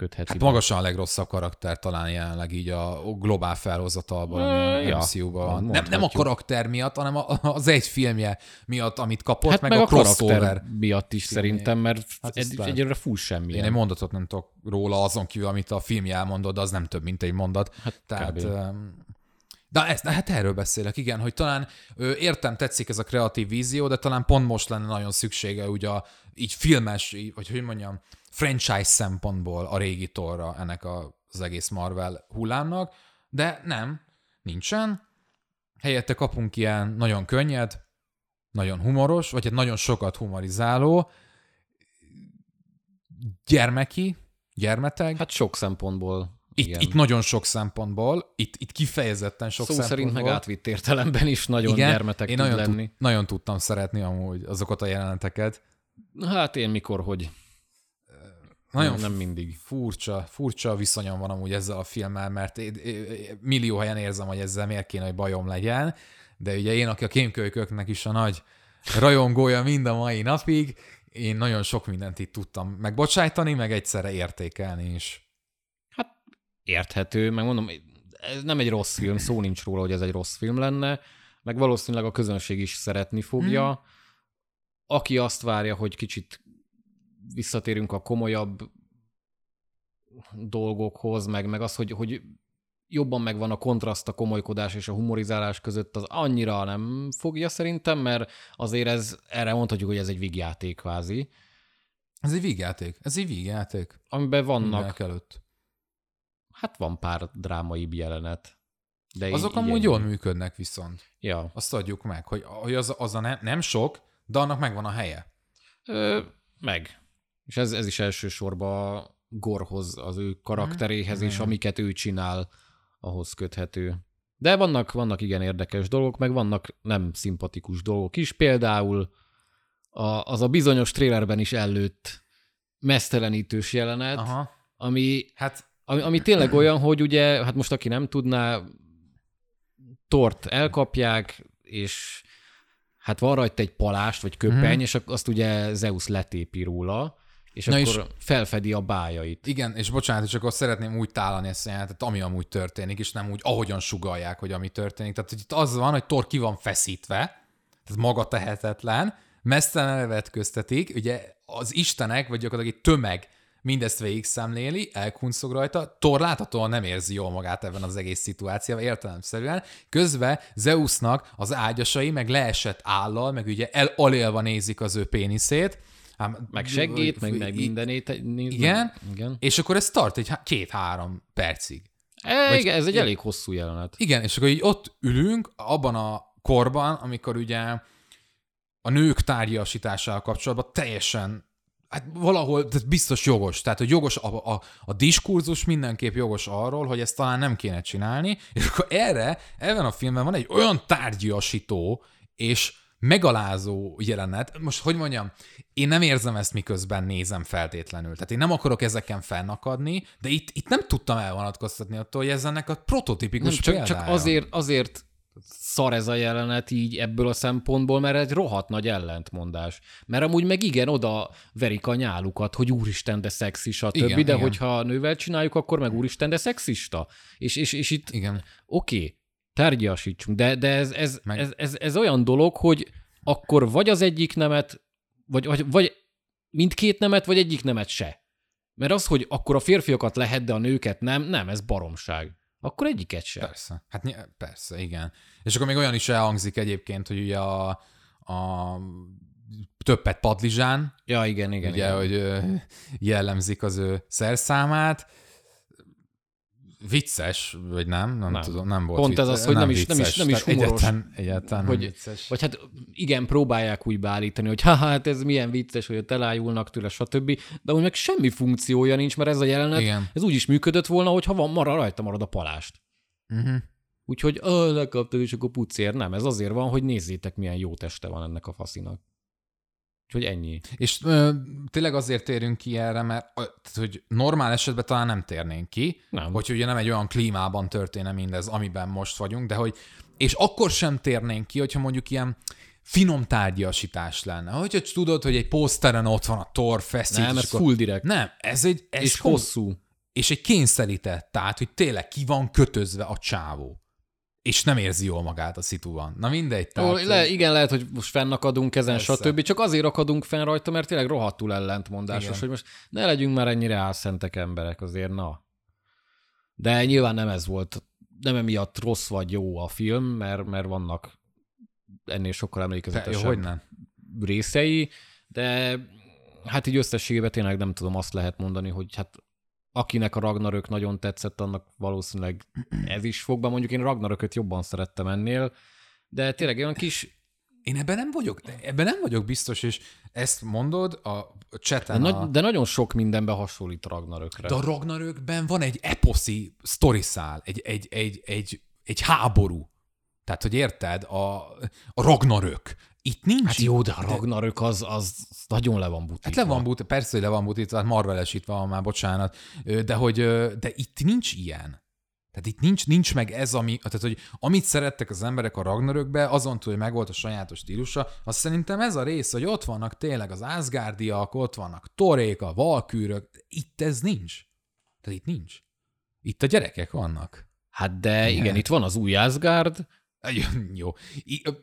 kötheti. Hát magasan a legrosszabb karakter talán jelenleg így a globál felhozatalban, ami Ö, a MCU-ban van. Nem, nem a karakter miatt, hanem a, az egy filmje miatt, amit kapott, hát meg, meg, a a crossover. miatt is filmjé. szerintem, mert Hát lehet. egyelőre full semmi. Én egy mondatot nem tudok róla, azon kívül, amit a filmje elmondod, az nem több, mint egy mondat. Hát Tehát kb. um, De ezt, hát erről beszélek, igen, hogy talán ö, értem, tetszik ez a kreatív vízió, de talán pont most lenne nagyon szüksége ugye a, így filmes, így, vagy hogy mondjam, franchise szempontból a régi torra ennek az egész Marvel hullámnak, de nem, nincsen. Helyette kapunk ilyen nagyon könnyed, nagyon humoros, vagy egy nagyon sokat humorizáló, gyermeki, gyermeteg. Hát sok szempontból. Itt, igen. itt nagyon sok szempontból, itt, itt kifejezetten sok Szó szempontból. szerint meg átvitt értelemben is nagyon Igen, gyermetek én tud nagyon, lenni. tud, nagyon tudtam szeretni amúgy azokat a jeleneteket. Hát én mikor, hogy. Nagyon nem, mindig. furcsa, furcsa viszonyom van amúgy ezzel a filmmel, mert én, én millió helyen érzem, hogy ezzel miért kéne, hogy bajom legyen, de ugye én, aki a kémkölyköknek is a nagy rajongója mind a mai napig, én nagyon sok mindent itt tudtam megbocsájtani, meg egyszerre értékelni is. Érthető, meg mondom, ez nem egy rossz film, szó nincs róla, hogy ez egy rossz film lenne, meg valószínűleg a közönség is szeretni fogja. Hmm. Aki azt várja, hogy kicsit visszatérünk a komolyabb dolgokhoz, meg, meg az, hogy, hogy jobban megvan a kontraszt a komolykodás és a humorizálás között, az annyira nem fogja szerintem, mert azért ez, erre mondhatjuk, hogy ez egy vígjáték kvázi, Ez egy vígjáték. Ez egy vígjáték. amiben vannak, Mindenek előtt. hát van pár drámai jelenet. De Azok így amúgy jól működnek viszont. Ja. Azt adjuk meg, hogy, hogy az, az a nem, nem sok, de annak megvan a helye. Ö, meg. És ez, ez is elsősorban Gorhoz, az ő karakteréhez, és Mhm. amiket ő csinál, ahhoz köthető. De vannak, vannak igen érdekes dolgok, meg vannak nem szimpatikus dolgok is. Például a, az a bizonyos trélerben is előtt mesztelenítős jelenet, Aha. ami, Hát ami, ami tényleg olyan, hogy ugye, hát most aki nem tudná, tort elkapják, és hát van rajta egy palást, vagy köpeny, Mhm. mm. és azt ugye Zeus letépi róla, és Na akkor és... felfedi a bájait. igen, és bocsánat, csak akkor szeretném úgy tálani ezt a jelentet, ami amúgy történik, és nem úgy, ahogyan sugalják, hogy ami történik. Tehát hogy itt az van, hogy Thor ki van feszítve, tehát maga tehetetlen, mesztelen elvetköztetik, ugye az istenek, vagy gyakorlatilag egy tömeg mindezt végig szemléli, elkunszog rajta, Thor láthatóan nem érzi jól magát ebben az egész szituációban, értelemszerűen. Közben Zeusnak az ágyasai meg leesett állal, meg ugye el alélva nézik az ő péniszét, Ám, Meg segít, meg, meg mindenét. Igen? Igen. És akkor ez tart egy há- két-három percig. E, Vagy- igen, ez egy elég hosszú jelenet. Igen, és akkor így ott ülünk, abban a korban, amikor ugye a nők tárgyasításával kapcsolatban teljesen Hát valahol tehát biztos jogos. Tehát, hogy jogos a, a, a diskurzus mindenképp jogos arról, hogy ezt talán nem kéne csinálni, és akkor erre, ebben a filmben van egy olyan tárgyasító és megalázó jelenet. Most, hogy mondjam, én nem érzem ezt, miközben nézem feltétlenül. Tehát én nem akarok ezeken fennakadni, de itt, itt nem tudtam elvonatkoztatni attól, hogy ez ennek a prototipikus Nem, csak, csak példája. azért, azért szar ez a jelenet így ebből a szempontból, mert egy rohadt nagy ellentmondás. Mert amúgy meg igen, oda verik a nyálukat, hogy úristen, de szexi, stb. Igen, de igen. hogyha nővel csináljuk, akkor meg úristen, de szexista. És, és, és itt Igen. oké, okay, tárgyasítsunk, de, de ez, ez, Meg- ez, ez, ez olyan dolog, hogy akkor vagy az egyik nemet, vagy, vagy, vagy mindkét nemet, vagy egyik nemet se. Mert az, hogy akkor a férfiakat lehet, de a nőket nem, nem, ez baromság. Akkor egyiket se. Persze. Hát persze, igen. És akkor még olyan is elhangzik egyébként, hogy ugye a, a többet padlizsán, Ja, igen, igen. ugye, igen. hogy jellemzik az ő szerszámát. Vicces, vagy nem? Nem, Nem. nem. tudom, nem volt Pont ez vicces. az, hogy nem is- nem is- nem is humoros. Egyáltalán, egyáltalán Hogy- nem vicces. Vagy hát igen, próbálják úgy beállítani, hogy haha, hát ez milyen vicces, hogy ott elájulnak tőle, stb. De úgy meg semmi funkciója nincs, mert ez a jelenet, Igen. ez úgy is működött volna, hogyha van, marad, rajta marad a palást. Uh-huh. Úgyhogy lekaptad, és akkor pucér. Nem, ez azért van, hogy nézzétek, milyen jó teste van ennek a faszinak. Úgyhogy ennyi. És ö, tényleg azért térünk ki erre, mert tehát, hogy normál esetben talán nem térnénk ki, Nem. hogy ugye nem egy olyan klímában történne mindez, amiben most vagyunk, de hogy, és akkor sem térnénk ki, hogyha mondjuk ilyen finom tárgyasítás lenne. Hogyha tudod, hogy egy poszteren ott van a tor feszít, nem, ez akkor- full direkt. Nem, ez egy, ez és hosszú. és egy kényszerített, tehát, hogy tényleg ki van kötözve a csávó. És nem érzi jól magát a szituban. Na mindegy. Tehát, le, igen, lehet, hogy most fennakadunk ezen, Persze. stb. Csak azért akadunk fenn rajta, mert tényleg rohadtul ellentmondásos, Igen. hogy most ne legyünk már ennyire álszentek emberek azért, na. De nyilván nem ez volt nem emiatt rossz vagy jó a film, mert, mert vannak ennél sokkal emlékezetesebb hogy nem? részei, de hát így összességében tényleg nem tudom azt lehet mondani, hogy hát akinek a Ragnarök nagyon tetszett, annak valószínűleg ez is fog be. Mondjuk én Ragnarököt jobban szerettem ennél, de tényleg olyan kis én ebben nem vagyok, ebben nem vagyok biztos, és ezt mondod a de, cseten. nagy, a... de nagyon sok mindenben hasonlít Ragnarökre. De a Ragnarökben van egy eposzi sztoriszál, egy, egy, egy, egy, egy háború. Tehát, hogy érted, a, a Ragnarök. Itt nincs. Hát jó, de a Ragnarök az, az nagyon le van butítva. Hát le van butítva, persze, hogy le van butítva, hát marvelesítve van már, bocsánat. De hogy, de itt nincs ilyen. Tehát itt nincs, nincs meg ez, ami, tehát hogy amit szerettek az emberek a Ragnarökbe, azon túl, hogy megvolt a sajátos stílusa, az szerintem ez a rész, hogy ott vannak tényleg az Asgardiak, ott vannak Torék, a Valkűrök, itt ez nincs. Tehát itt nincs. Itt a gyerekek vannak. Hát de igen, itt van az új Asgard, Jó.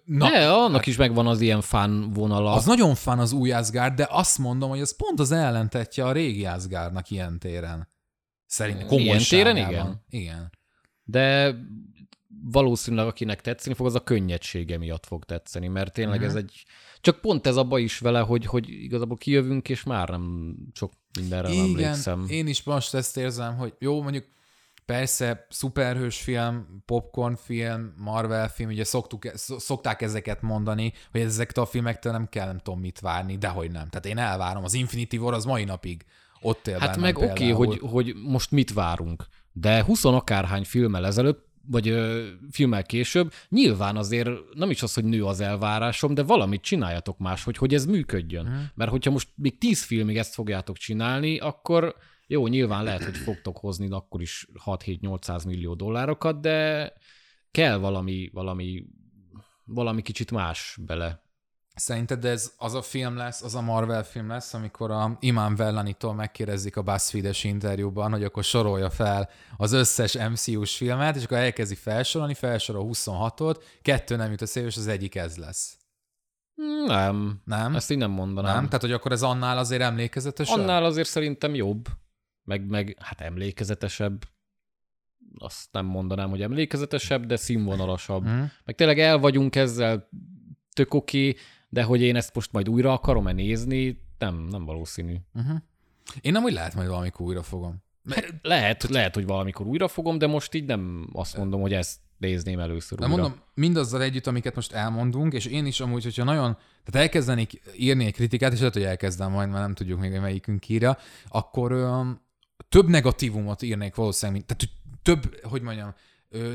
Na, de annak is megvan az ilyen fán vonala. az nagyon fan az új Asgard, de azt mondom, hogy ez pont az ellentetje a régi Asgardnak ilyen téren. Szerintem Ilyen téren komolyságában. Igen. De valószínűleg akinek tetszeni fog, az a könnyedsége miatt fog tetszeni, mert tényleg Mhm. ez egy... Csak pont ez a baj is vele, hogy, hogy igazából kijövünk, és már nem sok mindenre nem emlékszem. én is most ezt érzem, hogy jó, mondjuk persze szuperhős film, popcorn film, Marvel film, ugye szoktuk, sz- szokták ezeket mondani, hogy ezektől a filmektől nem kell nem tudom mit várni, de hogy nem. Tehát én elvárom. Az Infinity War az mai napig ott él Hát meg oké, okay, hogy, hogy most mit várunk, de 20 akárhány filmmel ezelőtt, vagy ö, filmmel később, nyilván azért nem is az, hogy nő az elvárásom, de valamit csináljatok más, hogy, hogy ez működjön. Mhm. Mert hogyha most még 10 filmig ezt fogjátok csinálni, akkor jó, nyilván lehet, hogy fogtok hozni akkor is 6-7-800 millió dollárokat, de kell valami, valami, valami kicsit más bele. Szerinted ez az a film lesz, az a Marvel film lesz, amikor a Imán Vellanitól megkérdezik a BuzzFeed-es interjúban, hogy akkor sorolja fel az összes MCU-s filmet, és akkor elkezdi felsorolni, felsorol 26-ot, kettő nem jut eszébe, és az egyik ez lesz. Nem, Nem? ezt így nem mondanám. nem? Tehát, hogy akkor ez annál azért emlékezetesebb? Annál azért szerintem jobb, meg, meg hát emlékezetesebb. Azt nem mondanám, hogy emlékezetesebb, de színvonalasabb. Hm? Meg tényleg el vagyunk ezzel, tök oké, de hogy én ezt most majd újra akarom-e nézni, nem, nem valószínű. Uh-huh. Én nem úgy lehet, majd valamikor újra fogom. Mert, Lehet, lehet, hogy valamikor újra fogom, de most így nem azt mondom, hogy ezt nézném először de újra. mondom, mindazzal együtt, amiket most elmondunk, és én is amúgy, hogyha nagyon, tehát elkezdenék írni egy kritikát, és lehet, hogy elkezdem majd, mert nem tudjuk még, hogy melyikünk írja, akkor öm, több negatívumot írnék valószínűleg, mint- tehát több, hogy mondjam,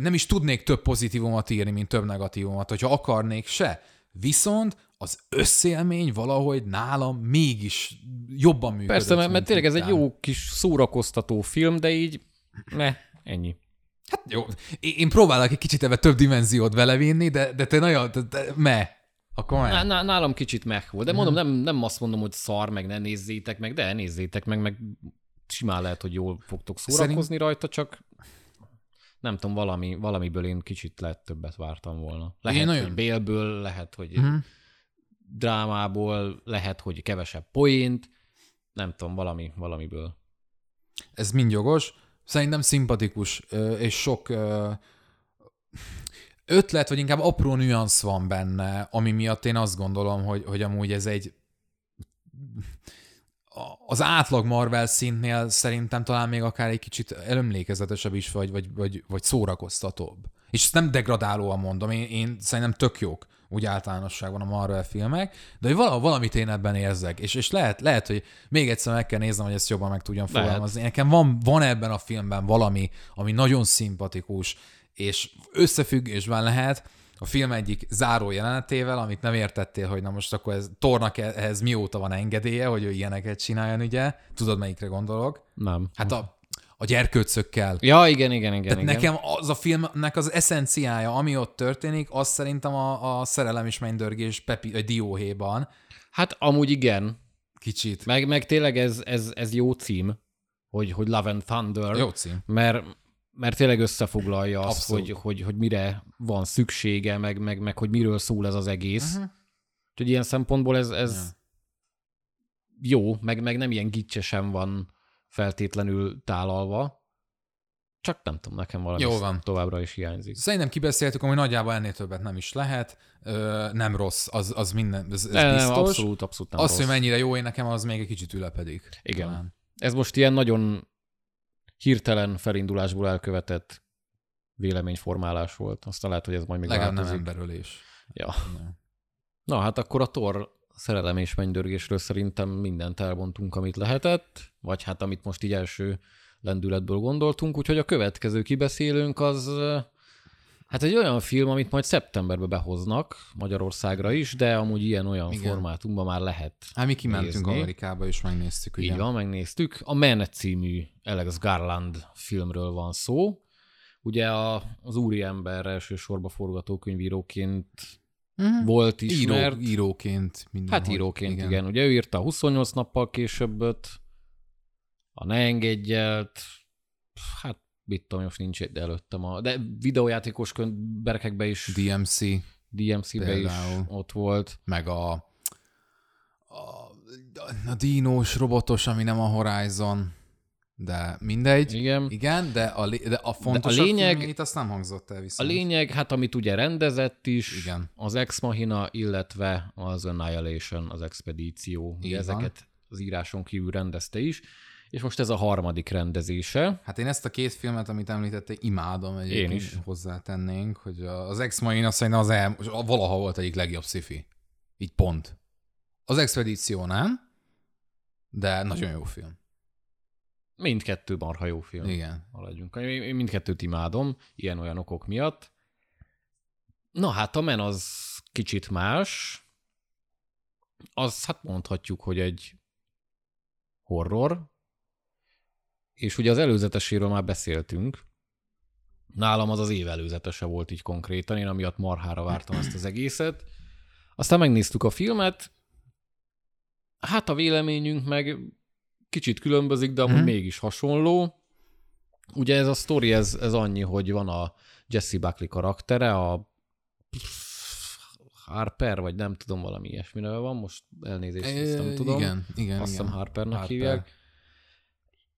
nem is tudnék több pozitívumot írni, mint több negatívumot, hogyha akarnék se. Viszont az összélmény valahogy nálam mégis jobban működött. Persze, mert, mert tényleg ez egy jó kis szórakoztató film, de így, ne, ennyi. Hát jó, én, próbálok egy kicsit ebbe több dimenziót belevinni, de, de te nagyon, de, de, me. Akkor me. Ná- ná- nálam kicsit meg volt, de Mhm. mondom, nem, nem azt mondom, hogy szar, meg ne nézzétek meg, de nézzétek meg, meg simán lehet, hogy jól fogtok szórakozni Szerint... rajta, csak nem tudom, valami, valamiből én kicsit lehet többet vártam volna. Lehet, Én nagyon- hogy bélből, lehet, hogy Mhm. drámából, lehet, hogy kevesebb poént, nem tudom, valami, valamiből. Ez mind jogos. Szerintem szimpatikus, és sok ötlet, vagy inkább apró nüansz van benne, ami miatt én azt gondolom, hogy, hogy amúgy ez egy az átlag Marvel szintnél szerintem talán még akár egy kicsit emlékezetesebb is, vagy, vagy, vagy, vagy szórakoztatóbb. És ezt nem degradálóan mondom, én, én szerintem tök jók úgy általánosságban a Marvel filmek, de hogy vala, valamit én ebben érzek, és, és lehet, lehet, hogy még egyszer meg kell néznem, hogy ezt jobban meg tudjam Lehet. fogalmazni. Nekem van, van ebben a filmben valami, ami nagyon szimpatikus, és összefüggésben lehet a film egyik záró jelenetével, amit nem értettél, hogy na most akkor ez Tornak ehhez mióta van engedélye, hogy ő ilyeneket csináljon, ugye? Tudod, melyikre gondolok? Nem. Hát a, a gyerkőcökkel. Ja, igen, igen, igen. Tehát igen. nekem az a filmnek az eszenciája, ami ott történik, az szerintem a, a szerelem és mennydörgés Pepi, a dióhéjban Hát amúgy igen, kicsit. meg, meg tényleg ez, ez, ez jó cím, hogy, hogy Love and Thunder. Jó cím. mert, mert tényleg összefoglalja azt, Abszolút. hogy, hogy, hogy mire van szüksége, meg, meg, meg hogy miről szól ez az egész. Mhm. Úgyhogy ilyen szempontból ez, ez Ja. jó, meg, meg nem ilyen gicsesen van feltétlenül tálalva. Csak nem tudom, nekem valami Jó van. továbbra is hiányzik. Szerintem kibeszéltük, hogy nagyjából ennél többet nem is lehet. Ö, nem rossz, az, az minden, ez, ez Nem, nem, biztos. abszolút, abszolút nem az, rossz. hogy mennyire jó én nekem, az még egy kicsit ülepedik. Igen. Talán. Ez most ilyen nagyon hirtelen felindulásból elkövetett véleményformálás volt. Aztán lehet, hogy ez majd még Legalább nem emberölés. Ja. Nem. Na hát akkor a Thor szerelem és mennydörgésről szerintem mindent elmondtunk, amit lehetett, vagy hát amit most így első lendületből gondoltunk, úgyhogy a következő kibeszélőnk az hát egy olyan film, amit majd szeptemberbe behoznak Magyarországra is, de amúgy ilyen-olyan Igen. formátumban már lehet. Hát mi kimentünk Nézni. Amerikába, és megnéztük. Így ugye. van, megnéztük. A Men című Alex Garland filmről van szó. Ugye a, az úriember elsősorban forgatókönyvíróként Mhm. volt Író, ismert. íróként. Mindenhol. Hát íróként, igen. igen. Ugye ő írta a 28 nappal későbböt, a Ne engedj el, hát mit tudom, most nincs egy előttem, a, de videójátékos berekekbe is, DMC, DMC-be is ott volt. meg a, a, a dínós, robotos, ami nem a Horizon, de mindegy. Igen. Igen, de a, de a fontos lényeg- itt azt nem hangzott el A viszont. lényeg, hát amit ugye rendezett is, Igen. az Ex Machina, illetve az Annihilation, az Expedíció. Ezeket az íráson kívül rendezte is, és most ez a harmadik rendezése. Hát én ezt a két filmet, amit említettél, imádom egyébként. Én is. Hozzátennénk, hogy az Ex Machina szerintem az el, valaha volt egyik legjobb sci Így pont. Az Expedíció nem, de nagyon jó film. Mindkettő marha jó film. Igen. Maradjunk. Én mindkettőt imádom, ilyen-olyan okok miatt. Na hát a men az kicsit más. Az hát mondhatjuk, hogy egy horror. És ugye az előzeteséről már beszéltünk. Nálam az az év előzetese volt így konkrétan, én amiatt marhára vártam ezt az egészet. Aztán megnéztük a filmet. Hát a véleményünk meg kicsit különbözik, de amúgy Mhm. mégis hasonló. Ugye ez a sztori, ez, ez annyi, hogy van a Jesse Buckley karaktere, a Harper, vagy nem tudom, valami ilyesmi neve van, most elnézést, ezt nem tudom. Igen, igen, Azt hiszem. Harpernek Harper. hívják.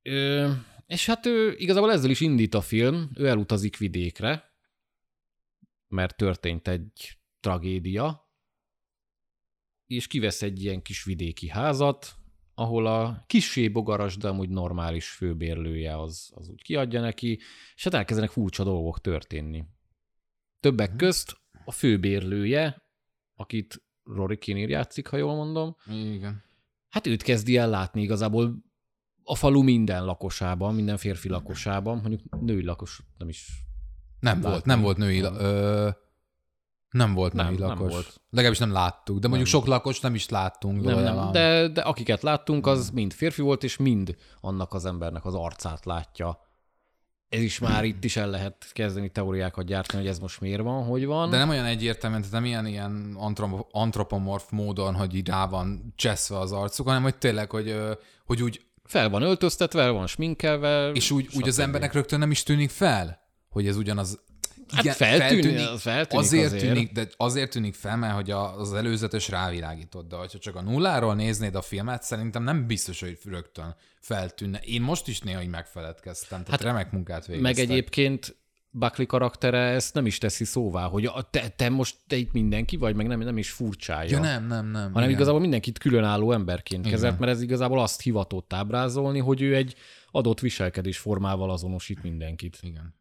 Ö, és hát ő igazából ezzel is indít a film, ő elutazik vidékre, mert történt egy tragédia, és kivesz egy ilyen kis vidéki házat, ahol a kissé bogaras, de amúgy normális főbérlője az, az úgy kiadja neki, és hát elkezdenek furcsa dolgok történni. Többek közt a főbérlője, akit Rory Kinnear játszik, ha jól mondom, Igen. Hát őt kezdi el látni igazából a falu minden lakosában, minden férfi lakosában, mondjuk női lakos nem is. Nem Látni. volt, nem volt női, Nem. ö, nem volt Nem, női nem lakos. volt. Legalábbis nem láttuk, de mondjuk Nem. sok lakos nem is láttunk. Nem, nem, de, de akiket láttunk, az mind férfi volt, és mind annak az embernek az arcát látja. Ez is már itt is el lehet kezdeni teóriákat gyártani, hogy ez most miért van, hogy van. De nem olyan egyértelműen, tehát nem ilyen, ilyen antropo- antropomorf módon, hogy így rá van cseszve az arcuk, hanem hogy tényleg, hogy, hogy úgy, Fel van öltöztetve, el van sminkelve. és úgy, úgy az embernek rögtön nem is tűnik fel, hogy ez ugyanaz. Hát feltűnik, az feltűnik azért, azért. Tűnik, de azért tűnik fel, mert hogy az előzetes rávilágított, de ha csak a nulláról néznéd a filmet, szerintem nem biztos, hogy rögtön feltűnne. Én most is néha így megfeledkeztem, tehát hát, remek munkát végeztek. Meg egyébként Buckley karaktere ezt nem is teszi szóvá, hogy a, te, te most te itt mindenki vagy, meg nem, nem is furcsája. Ja, nem, nem, nem. hanem igen. igazából mindenkit különálló emberként Igen. kezelt, mert ez igazából azt hivatott ábrázolni, hogy ő egy adott viselkedés formával azonosít mindenkit. Igen.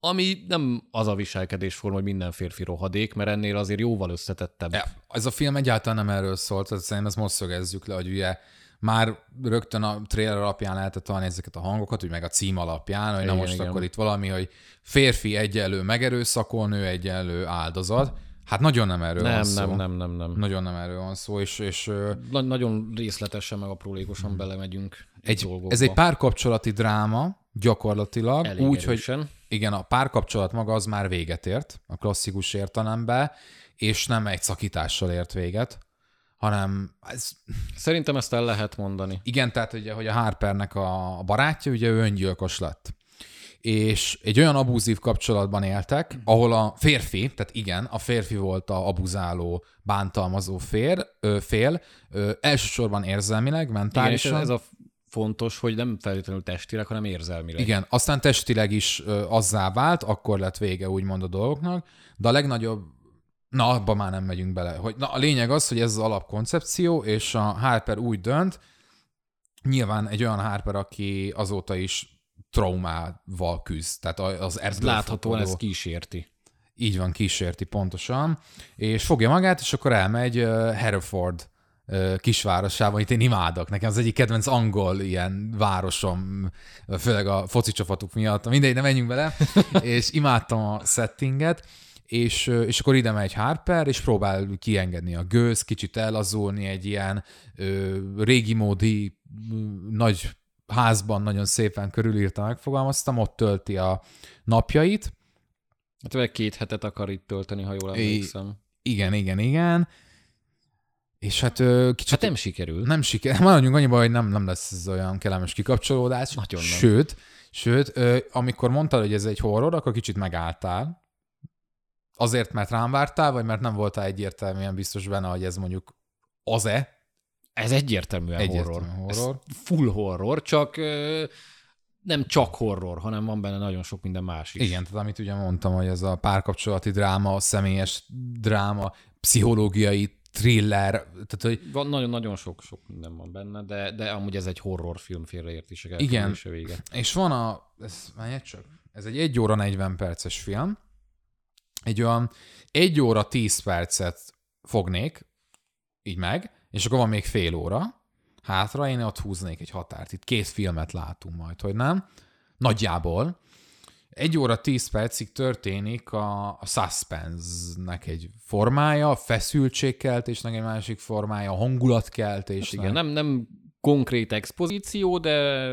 Ami nem az a viselkedésforma, hogy minden férfi rohadék, mert ennél azért jóval összetettebb. Ja, ez a film egyáltalán nem erről szólt, tehát szerintem ezt most szögezzük le, hogy ugye már rögtön a trailer alapján lehetett találni ezeket a hangokat, úgy meg a cím alapján, hogy na Igen, most igen. akkor itt valami, hogy férfi egyenlő megerőszakol, nő egyenlő áldozat. Hát nagyon nem erről van nem, szó. nem, nem, nem, nem. Nagyon nem erről van szó, és, és Na, nagyon részletesen, meg aprólékosan belemegyünk egy, dolgokba. ez egy párkapcsolati dráma, gyakorlatilag, Elég úgy, hogy igen, a párkapcsolat maga az már véget ért, a klasszikus értelemben, és nem egy szakítással ért véget, hanem ez, Szerintem ezt el lehet mondani. igen, tehát ugye, hogy a Harpernek a barátja, ugye ő öngyilkos lett. És egy olyan abúzív kapcsolatban éltek, ahol a férfi, tehát igen, a férfi volt a abuzáló, bántalmazó fér, ö, fél, ö, elsősorban érzelmileg, Igen, és mentálisan. ez, ez a fontos, hogy nem feltétlenül testileg, hanem érzelmileg. Igen, aztán testileg is ö, azzá vált, akkor lett vége úgymond a dolgoknak, de a legnagyobb, na abba már nem megyünk bele, hogy na, a lényeg az, hogy ez az alapkoncepció, és a Harper úgy dönt, nyilván egy olyan Harper, aki azóta is traumával küzd, tehát az Ez láthatóan ez kísérti. Így van, kísérti pontosan, és fogja magát, és akkor elmegy Hereford uh, kisvárosába, itt én imádok. Nekem az egyik kedvenc angol ilyen városom, főleg a foci csapatuk miatt, mindegy, nem menjünk bele, és imádtam a settinget, és, és akkor ide megy Harper, és próbál kiengedni a gőz, kicsit ellazulni egy ilyen ö, régi módi nagy házban nagyon szépen körülírta, megfogalmaztam, ott tölti a napjait. Hát vagy két hetet akar itt tölteni, ha jól emlékszem. igen, igen, igen. És hát kicsit... Hát nem sikerül. Nem sikerül. Maradjunk annyiba, hogy nem, nem lesz ez olyan kellemes kikapcsolódás. Nagyon nem. Sőt, sőt, amikor mondtad, hogy ez egy horror, akkor kicsit megálltál. Azért, mert rám vártál, vagy mert nem voltál egyértelműen biztos benne, hogy ez mondjuk az-e, ez egyértelműen Egyértelmű horror. horror. Ez full horror, csak nem csak horror, hanem van benne nagyon sok minden más is. Igen, tehát amit ugye mondtam, hogy ez a párkapcsolati dráma, a személyes dráma, pszichológiai thriller, tehát hogy... Van nagyon-nagyon sok, sok minden van benne, de, de amúgy ez egy horrorfilm félreértések Igen, vége. és van a, ez, csak, ez egy 1 óra 40 perces film, egy olyan 1 óra 10 percet fognék, így meg, és akkor van még fél óra hátra, én ott húznék egy határt. Itt két filmet látunk majd, hogy nem? Nagyjából. Egy óra tíz percig történik a, a suspense-nek egy formája, a feszültségkeltésnek egy másik formája, a hangulatkeltésnek. Igen, nem, nem konkrét expozíció, de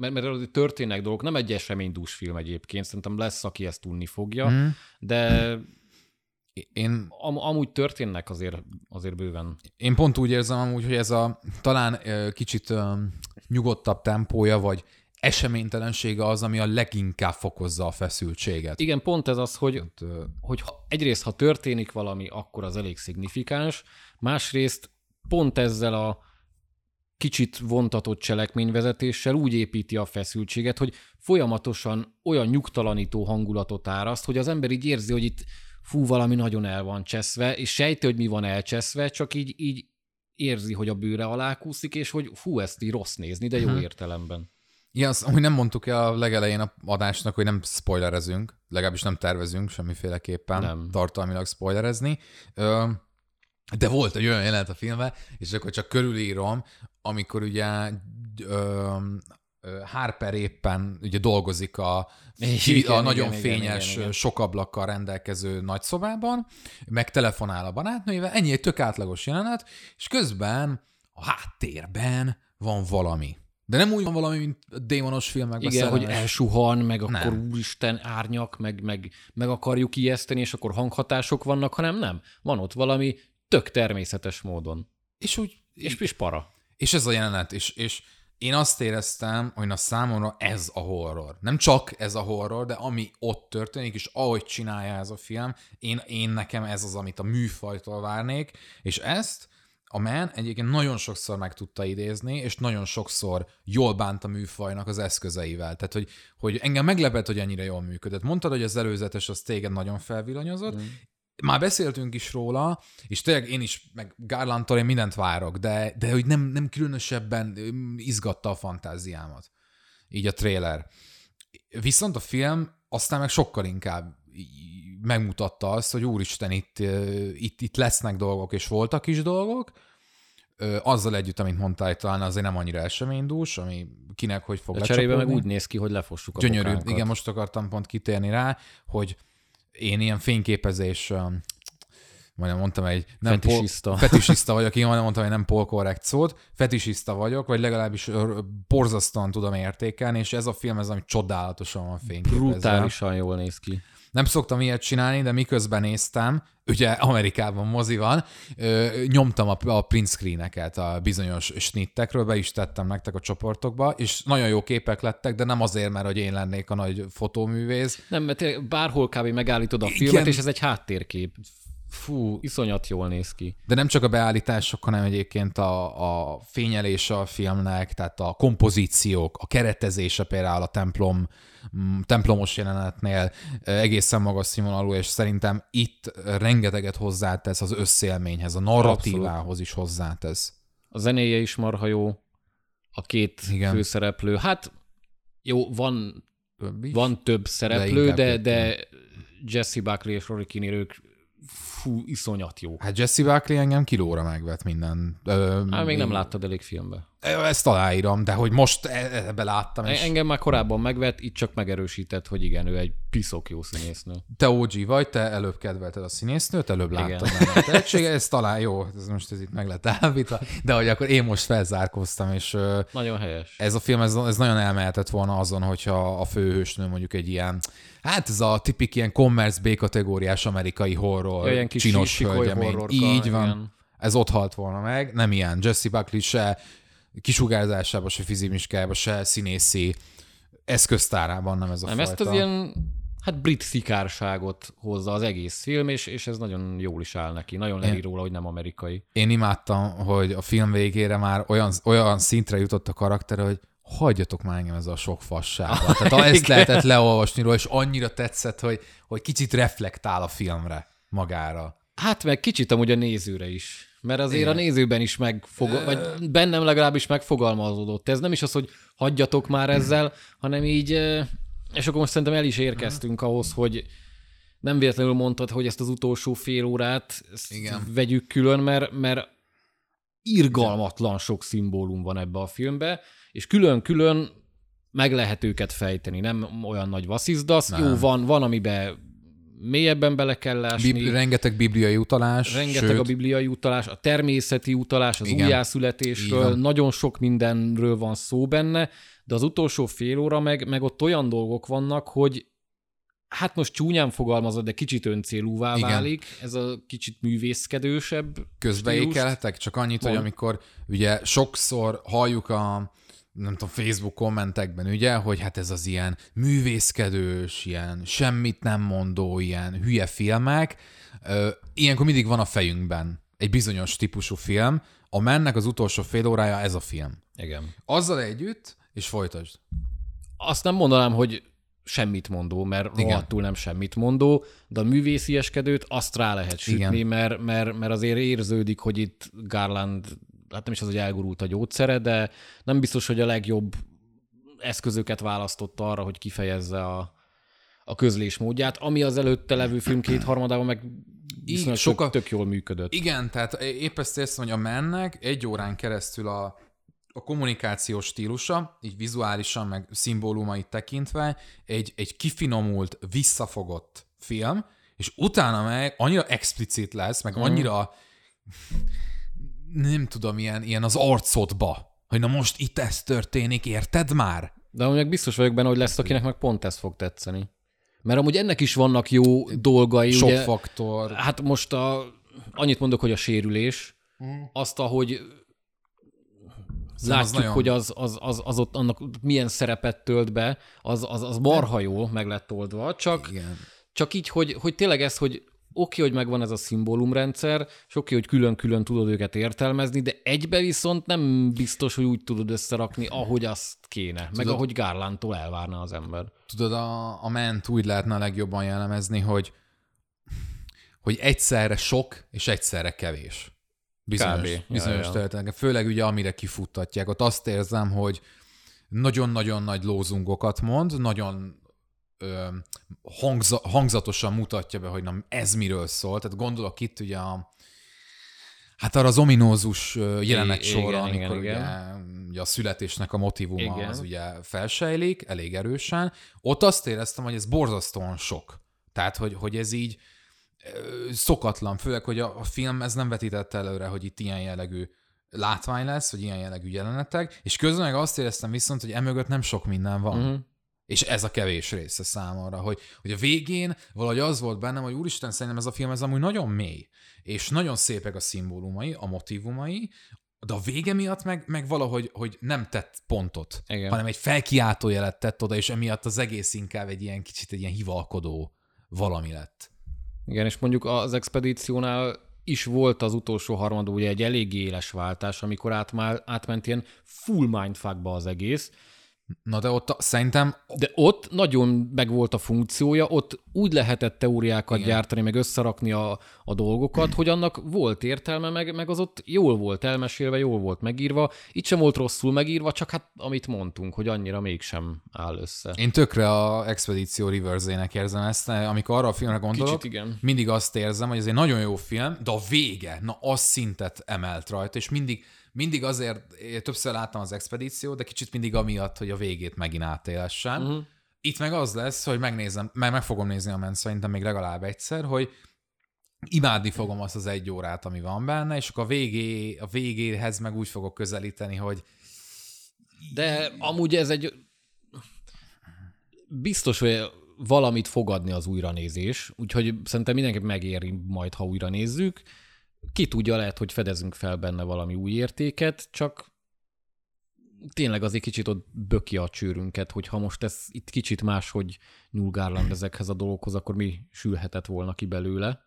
mert, mert történnek dolgok, nem egy eseménydús film egyébként, szerintem lesz, aki ezt tudni fogja, mm. de én... Am, amúgy történnek azért, azért bőven. Én pont úgy érzem amúgy, hogy ez a talán kicsit nyugodtabb tempója, vagy eseménytelensége az, ami a leginkább fokozza a feszültséget. Igen, pont ez az, hogy, hát, hogy ha, egyrészt, ha történik valami, akkor az elég szignifikáns, másrészt pont ezzel a kicsit vontatott cselekményvezetéssel úgy építi a feszültséget, hogy folyamatosan olyan nyugtalanító hangulatot áraszt, hogy az ember így érzi, hogy itt fú, valami nagyon el van cseszve, és sejti, hogy mi van elcseszve, csak így, így érzi, hogy a bőre alá kúszik, és hogy fú, ezt így rossz nézni, de jó uh-huh. értelemben. Igen, azt, hogy nem mondtuk el a legelején a adásnak, hogy nem spoilerezünk, legalábbis nem tervezünk semmiféleképpen nem. tartalmilag spoilerezni. De volt egy olyan jelenet a filmben, és akkor csak körülírom, amikor ugye Harper éppen ugye dolgozik a, igen, a nagyon igen, fényes, igen, igen, sok ablakkal rendelkező nagyszobában, meg telefonál a barátnőjével, ennyi egy tök átlagos jelenet, és közben a háttérben van valami. De nem úgy van valami, mint a démonos filmekben. Igen, hogy elsuhan, meg nem. akkor úristen árnyak, meg, meg, meg akarjuk ijeszteni, és akkor hanghatások vannak, hanem nem. Van ott valami tök természetes módon. És úgy... És, és para. És ez a jelenet, és, és én azt éreztem, hogy na számomra ez a horror. Nem csak ez a horror, de ami ott történik, és ahogy csinálja ez a film, én, én nekem ez az, amit a műfajtól várnék, és ezt a Man egyébként nagyon sokszor meg tudta idézni, és nagyon sokszor jól bánt a műfajnak az eszközeivel. Tehát, hogy, hogy engem meglepett, hogy ennyire jól működött. Mondtad, hogy az előzetes az téged nagyon felvillanyozott. Mm már beszéltünk is róla, és tényleg én is, meg Garlandtól én mindent várok, de, de hogy nem, nem különösebben izgatta a fantáziámat. Így a trailer. Viszont a film aztán meg sokkal inkább megmutatta azt, hogy úristen, itt, itt, itt lesznek dolgok, és voltak is dolgok, azzal együtt, amit mondtál, talán azért nem annyira eseménydús, ami kinek hogy fog a cserébe meg úgy néz ki, hogy lefossuk a Gyönyörű, bokánkat. igen, most akartam pont kitérni rá, hogy én ilyen fényképezés majdnem mondtam egy nem fetisista. Pol, fetisista vagyok, én majdnem mondtam, hogy nem polkorrekt szót, fetisista vagyok, vagy legalábbis borzasztóan tudom értékelni, és ez a film, ez ami csodálatosan van fényképezve. Brutálisan jól néz ki. Nem szoktam ilyet csinálni, de miközben néztem, ugye Amerikában mozi van, nyomtam a, a print screeneket a bizonyos snittekről, be is tettem nektek a csoportokba, és nagyon jó képek lettek, de nem azért, mert hogy én lennék a nagy fotóművész. Nem, mert bárhol kb. megállítod a filmet, Igen. és ez egy háttérkép Fú, iszonyat jól néz ki. De nem csak a beállítások, hanem egyébként a, a fényelése a filmnek, tehát a kompozíciók, a keretezése például a templom, mm, templomos jelenetnél egészen magas színvonalú, és szerintem itt rengeteget hozzátesz az összélményhez, a narratívához Abszolút. is hozzátesz. A zenéje is marha jó, a két Igen. főszereplő. Hát jó, van, van több szereplő, de, de, de Jesse Buckley és Rory Kinnear, ők fú, iszonyat jó. Hát Jesse Buckley engem kilóra megvet minden. Ö, hát még nem láttad elég filmbe. Ezt aláírom, de hogy most e, ebbe láttam. És... Engem már korábban megvet, itt csak megerősített, hogy igen, ő egy piszok jó színésznő. Te OG vagy, te előbb kedvelted a színésznőt, előbb láttam a ez talán jó, ez most ez itt meg lett állítva, de hogy akkor én most felzárkoztam, és nagyon helyes. Ez a film, ez, ez nagyon elmehetett volna azon, hogyha a főhősnő mondjuk egy ilyen, hát ez a tipik ilyen commerce B kategóriás amerikai horror, ja, ilyen kis csinos hölgyemény. Így van. Igen. Ez ott halt volna meg, nem ilyen. Jesse Buckley se kisugárzásába, se fizimiskájába, se színészi eszköztárában nem ez a nem, fajta. ezt az ilyen hát brit szikárságot hozza az egész film, és, és ez nagyon jól is áll neki. Nagyon leír róla, hogy nem amerikai. Én imádtam, hogy a film végére már olyan, olyan szintre jutott a karakter, hogy hagyjatok már engem ez a sok fassával. Tehát ezt lehetett leolvasni róla, és annyira tetszett, hogy, hogy kicsit reflektál a filmre magára. Hát meg kicsit amúgy a nézőre is. Mert azért Igen. a nézőben is megfogal, vagy bennem legalábbis megfogalmazódott. Ez nem is az, hogy hagyjatok már ezzel, hanem így, és akkor most szerintem el is érkeztünk ahhoz, hogy nem véletlenül mondtad, hogy ezt az utolsó fél órát Igen. vegyük külön, mert, mert irgalmatlan sok szimbólum van ebbe a filmbe, és külön-külön meg lehet őket fejteni, nem olyan nagy vasszizdasz. Jó, van, van, amiben mélyebben bele kell lásni. Bibli, rengeteg bibliai utalás. Rengeteg sőt... a bibliai utalás, a természeti utalás, az Igen. újjászületésről, nagyon sok mindenről van szó benne, de az utolsó fél óra meg, meg ott olyan dolgok vannak, hogy hát most csúnyán fogalmazod, de kicsit öncélúvá Igen. válik, ez a kicsit művészkedősebb Közbeékelhetek, csak annyit, Mond. hogy amikor ugye sokszor halljuk a nem tudom, Facebook kommentekben, ugye, hogy hát ez az ilyen művészkedős, ilyen semmit nem mondó, ilyen hülye filmek. Ilyenkor mindig van a fejünkben egy bizonyos típusú film, a mennek az utolsó fél órája ez a film. Igen. Azzal együtt, és folytasd. Azt nem mondanám, hogy semmit mondó, mert Igen. rohadtul nem semmit mondó, de a művészieskedőt azt rá lehet sütni, mert, mert, mert azért érződik, hogy itt Garland hát nem is az, hogy elgurult a gyógyszere, de nem biztos, hogy a legjobb eszközöket választotta arra, hogy kifejezze a, a közlés módját, ami az előtte levő film kétharmadában meg viszonylag soka... tök jól működött. Igen, tehát épp ezt érzem, hogy a mennek egy órán keresztül a, a kommunikációs stílusa, így vizuálisan, meg szimbólumait tekintve, egy, egy kifinomult, visszafogott film, és utána meg annyira explicit lesz, meg mhm. annyira nem tudom, ilyen, ilyen az arcodba, hogy na most itt ez történik, érted már? De amúgy biztos vagyok benne, hogy lesz, akinek meg pont ez fog tetszeni. Mert amúgy ennek is vannak jó dolgai. Sok ugye, faktor. Hát most a, annyit mondok, hogy a sérülés, mm. azt, ahogy látjuk, nagyon... hogy az, az, az, az ott annak milyen szerepet tölt be, az, az, az marha jó meg lett oldva, csak, Igen. csak így, hogy, hogy tényleg ez, hogy oké, hogy megvan ez a szimbólumrendszer, és oké, hogy külön-külön tudod őket értelmezni, de egybe viszont nem biztos, hogy úgy tudod összerakni, ahogy azt kéne, tudod, meg ahogy Garlandtól elvárna az ember. Tudod, a, a ment úgy lehetne a legjobban jellemezni, hogy hogy egyszerre sok, és egyszerre kevés. Bizonyos, Kb. bizonyos ja, ja. Főleg ugye amire kifuttatják. Ott azt érzem, hogy nagyon-nagyon nagy lózungokat mond, nagyon ö, hangza, hangzatosan mutatja be, hogy na, ez miről szól. Tehát gondolok itt ugye a, Hát arra az ominózus jelenet sorra, amikor igen, ugye, igen. ugye a születésnek a motivuma igen. az ugye felsejlik elég erősen. Ott azt éreztem, hogy ez borzasztóan sok. Tehát, hogy, hogy ez így szokatlan, főleg, hogy a, a film ez nem vetítette előre, hogy itt ilyen jellegű látvány lesz, vagy ilyen jellegű jelenetek, és közben meg azt éreztem viszont, hogy emögött nem sok minden van. Uh-huh. És ez a kevés része számomra, hogy, hogy a végén valahogy az volt bennem, hogy úristen, szerintem ez a film ez amúgy nagyon mély, és nagyon szépek a szimbólumai, a motivumai, de a vége miatt meg, meg valahogy hogy nem tett pontot, Igen. hanem egy felkiáltó jelet tett oda, és emiatt az egész inkább egy ilyen kicsit egy ilyen hivalkodó valami lett. Igen, és mondjuk az expedíciónál is volt az utolsó harmad, ugye egy eléggé éles váltás, amikor átmál, átment ilyen full mindfuckba az egész, Na de ott szerintem de ott nagyon megvolt a funkciója, ott úgy lehetett teóriákat. Igen. gyártani, meg összerakni a, a dolgokat, hogy annak volt értelme, meg, meg az ott jól volt elmesélve, jól volt megírva. Itt sem volt rosszul megírva, csak hát amit mondtunk, hogy annyira mégsem áll össze. én tökre a Expedíció Reverse-ének érzem ezt, amikor arra a filmre gondolok, Kicsit igen. mindig azt érzem, hogy ez egy nagyon jó film, de a vége, na az szintet emelt rajta, és mindig, mindig azért, én többször láttam az expedíciót, de kicsit mindig amiatt, hogy a végét megint átélessem. Uh-huh. Itt meg az lesz, hogy megnézem, mert meg fogom nézni a ment szerintem még legalább egyszer, hogy imádni fogom azt az egy órát, ami van benne, és akkor a, végé, a végéhez meg úgy fogok közelíteni, hogy De amúgy ez egy... Biztos, hogy valamit fogadni az újranézés, úgyhogy szerintem mindenképp megéri majd, ha újra nézzük. Ki tudja, lehet, hogy fedezünk fel benne valami új értéket, csak tényleg azért kicsit ott böki a csőrünket, hogy ha most ez itt kicsit máshogy nyúl Garland ezekhez a dolgokhoz, akkor mi sülhetett volna ki belőle.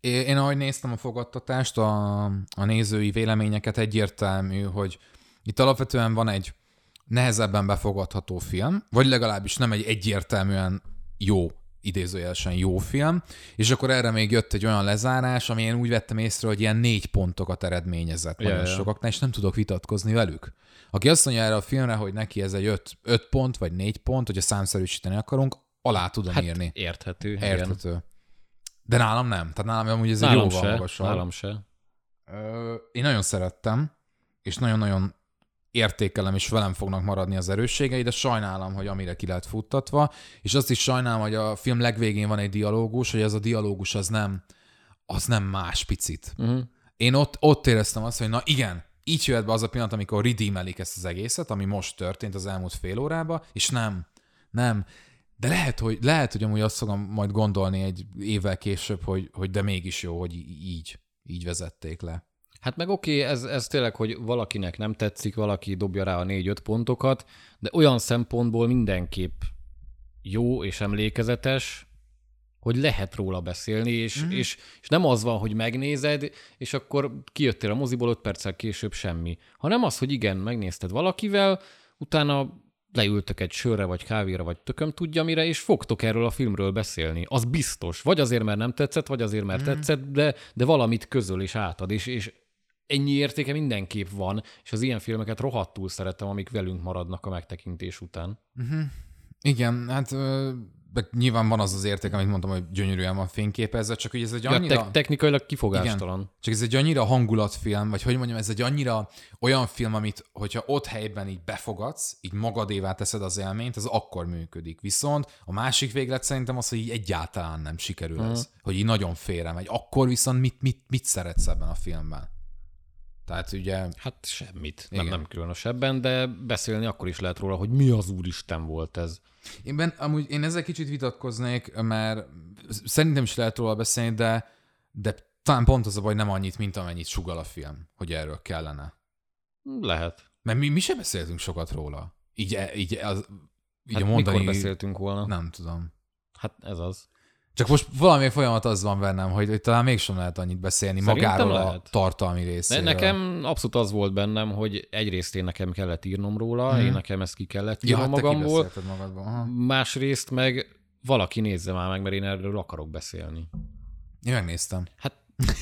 Én ahogy néztem a fogadtatást, a, a nézői véleményeket egyértelmű, hogy itt alapvetően van egy nehezebben befogadható film, vagy legalábbis nem egy egyértelműen jó, idézőjelesen jó film, és akkor erre még jött egy olyan lezárás, ami én úgy vettem észre, hogy ilyen négy pontokat eredményezett Ja, nagyon sokaknál, és nem tudok vitatkozni velük. Aki azt mondja erre a filmre, hogy neki ez egy öt, öt pont, vagy négy pont, hogyha számszerűsíteni akarunk, alá tudom Hát írni. érthető. igen. Érthető. De nálam nem. Tehát nálam amúgy ez egy Nálam jóval se, magasabb. nálam se. Ö, én nagyon szerettem, és nagyon-nagyon értékelem, és velem fognak maradni az erősségei, de sajnálom, hogy amire ki lett futtatva, és azt is sajnálom, hogy a film legvégén van egy dialógus, hogy ez a dialógus az nem, az nem más picit. Uh-huh. Én ott, ott éreztem azt, hogy na igen, így jöhet be az a pillanat, amikor redeemelik ezt az egészet, ami most történt az elmúlt fél órában, és nem, nem. De lehet, hogy, lehet, hogy amúgy azt fogom majd gondolni egy évvel később, hogy, hogy de mégis jó, hogy így, így vezették le. Hát meg oké, ez, ez tényleg, hogy valakinek nem tetszik, valaki dobja rá a négy-öt pontokat, de olyan szempontból mindenképp jó és emlékezetes, hogy lehet róla beszélni, és, mm. és, és nem az van, hogy megnézed, és akkor kijöttél a moziból öt perccel később semmi. Hanem az, hogy igen, megnézted valakivel, utána leültök egy sörre, vagy kávéra, vagy tököm tudja mire, és fogtok erről a filmről beszélni. Az biztos. Vagy azért, mert nem tetszett, vagy azért, mert mm. tetszett, de, de valamit közöl és átad, és, és ennyi értéke mindenképp van, és az ilyen filmeket rohadtul szeretem, amik velünk maradnak a megtekintés után. Igen, hát de nyilván van az az érték, amit mondtam, hogy gyönyörűen van fényképezve, csak hogy ez egy Ja, annyira... te- technikailag kifogástalan. Csak ez egy annyira hangulatfilm, vagy hogy mondjam, ez egy annyira olyan film, amit, hogyha ott helyben így befogadsz, így magadévá teszed az élményt, az akkor működik. Viszont a másik véglet szerintem az, hogy így egyáltalán nem sikerül ez. Hogy így nagyon félre megy. Akkor viszont mit, mit, mit szeretsz ebben a filmben? Tehát ugye, Hát semmit. Nem, Igen. nem különösebben, de beszélni akkor is lehet róla, hogy mi az úristen volt ez. én ben, amúgy én ezzel kicsit vitatkoznék, mert szerintem is lehet róla beszélni, de, de talán pont az a baj, nem annyit, mint amennyit sugal a film, hogy erről kellene. Lehet. Mert mi, mi sem beszéltünk sokat róla. Így, e- így, az, így Hát a mondani... mikor beszéltünk volna? Nem tudom. Hát ez az. Csak most valami folyamat az van bennem, hogy, hogy talán mégsem lehet annyit beszélni Szerintem magáról a lehet. tartalmi De részéről. nekem abszolút az volt bennem, hogy egyrészt én nekem kellett írnom róla, hmm. én nekem ezt ki kellett ja, írnom hát te magamból, másrészt meg valaki nézze már meg, mert én erről akarok beszélni. Én megnéztem. Hát, Ja.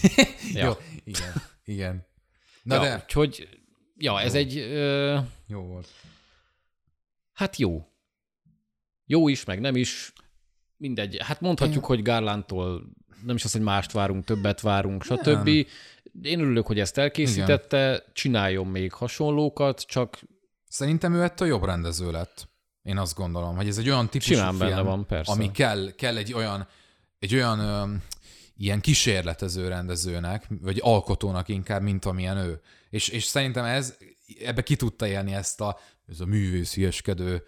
ja. Jó, igen, igen. Na ja, de, Úgyhogy, ja, ez egy, ö, jó volt. hát jó. Jó is, meg nem is. Mindegy. Hát mondhatjuk, hogy Garlandtól nem is az, hogy mást várunk, többet várunk, stb. Én örülök, hogy ezt elkészítette, csináljon még hasonlókat, csak Szerintem ő ettől jobb rendező lett. Én azt gondolom, hogy ez egy olyan típusú Simán film, benne van, persze. ami kell, kell egy olyan, egy olyan öm, ilyen kísérletező rendezőnek, vagy alkotónak inkább, mint amilyen ő. És, és szerintem ez, ebbe ki tudta élni ezt a, ez a művészieskedő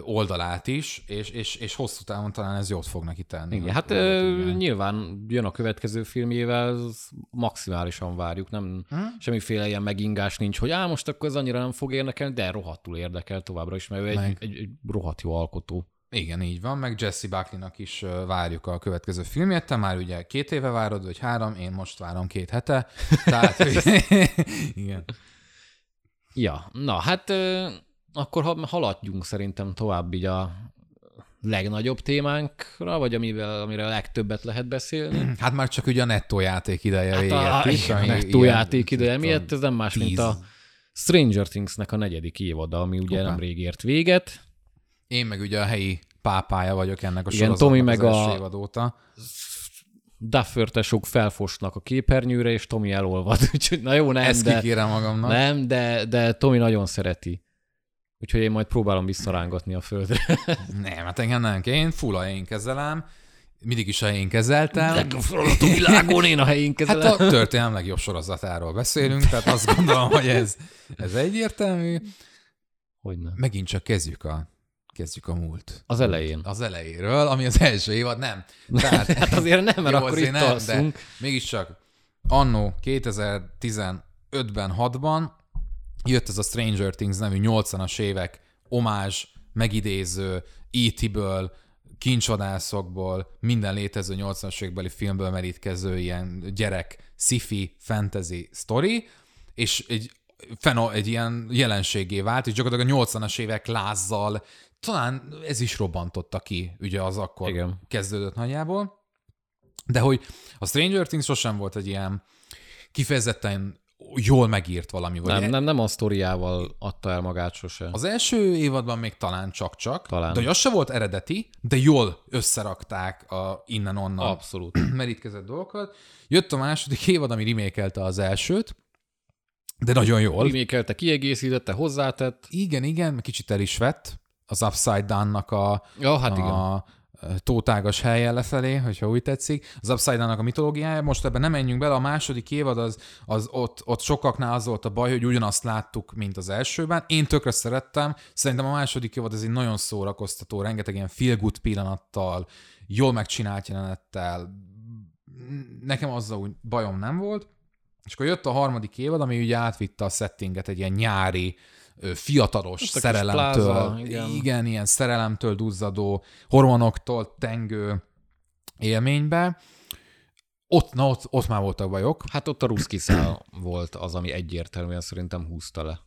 oldalát is, és, és, és hosszú távon talán ez jót fog neki tenni. Igen, hát ö, nyilván jön a következő filmjével, maximálisan várjuk, nem Hm? semmiféle ilyen megingás nincs, hogy á, most akkor ez annyira nem fog érdekelni, de rohadtul érdekel továbbra is, mert ő egy, Meg. egy, egy rohadt jó alkotó. Igen, így van, meg Jesse Buckley-nak is várjuk a következő filmjét. Te már ugye két éve várod, vagy három, én most várom két hete. Tehát, igen. Ja, na hát akkor ha, haladjunk szerintem tovább így a legnagyobb témánkra, vagy amivel, amire a legtöbbet lehet beszélni. Hát már csak ugye a nettó játék ideje Hát a, is. a nettó játék ideje miatt ez nem más, mint tíz. a Stranger Things-nek a negyedik évada, ami ugye Hoppá. nemrég ért véget. Én meg ugye a helyi pápája vagyok ennek a Igen, sorozatnak Tomi az meg első a- évad óta. Tesók felfosnak a képernyőre, és Tomi elolvad. Úgyhogy na jó, nem, Ezt de, kikérem magamnak. nem de, de Tomi nagyon szereti. Úgyhogy én majd próbálom visszarángatni a földre. Nem, hát engem nem kell. Én full a helyén kezelem. Mindig is a helyén kezeltem. Legjobb sorozatok világon én a helyén Hát kezelem. a történelem legjobb sorozatáról beszélünk, tehát azt gondolom, hogy ez, ez egyértelmű. Hogy nem. Megint csak kezdjük a, kezdjük a múlt. Az elején. Az elejéről, ami az első évad, nem. Tehát, Hát azért nem, mert Jó, akkor itt nem, de- alszunk. mégiscsak annó 2015-ben, 6-ban jött ez a Stranger Things nevű 80-as évek omázs, megidéző, E.T.-ből, kincsvadászokból, minden létező 80-as évekbeli filmből merítkező ilyen gyerek, sci-fi, fantasy sztori, és egy, feno, egy ilyen jelenségé vált, és gyakorlatilag a 80-as évek lázzal talán ez is robbantotta ki, ugye az akkor Igen. kezdődött nagyjából. De hogy a Stranger Things sosem volt egy ilyen kifejezetten jól megírt valami. Vagy Nem, nem, nem a sztoriával adta el magát sose. Az első évadban még talán csak-csak, Talán. de hogy az se volt eredeti, de jól összerakták a innen-onnan Abszolút. merítkezett dolgokat. Jött a második évad, ami remékelte az elsőt, de nagyon jól. Remékelte, kiegészítette, hozzátett. Igen, igen, kicsit el is vett az Upside Down-nak a, Ja, hát igen. Tótágas helyen lefelé, hogyha úgy tetszik. Az Upside a mitológiája, most ebben nem menjünk bele, a második évad az, az ott, ott sokaknál az volt a baj, hogy ugyanazt láttuk, mint az elsőben. Én tökre szerettem, szerintem a második évad ez egy nagyon szórakoztató, rengeteg ilyen feel good pillanattal, jól megcsinált jelenettel, nekem azzal úgy bajom nem volt. És akkor jött a harmadik évad, ami ugye átvitte a settinget egy ilyen nyári, fiatalos Ott a kis szerelemtől. pláza, igen. igen, ilyen szerelemtől duzzadó, hormonoktól tengő élménybe. Ott, na, ott, ott már voltak bajok. Hát ott a ruszki szál volt az, ami egyértelműen szerintem húzta le.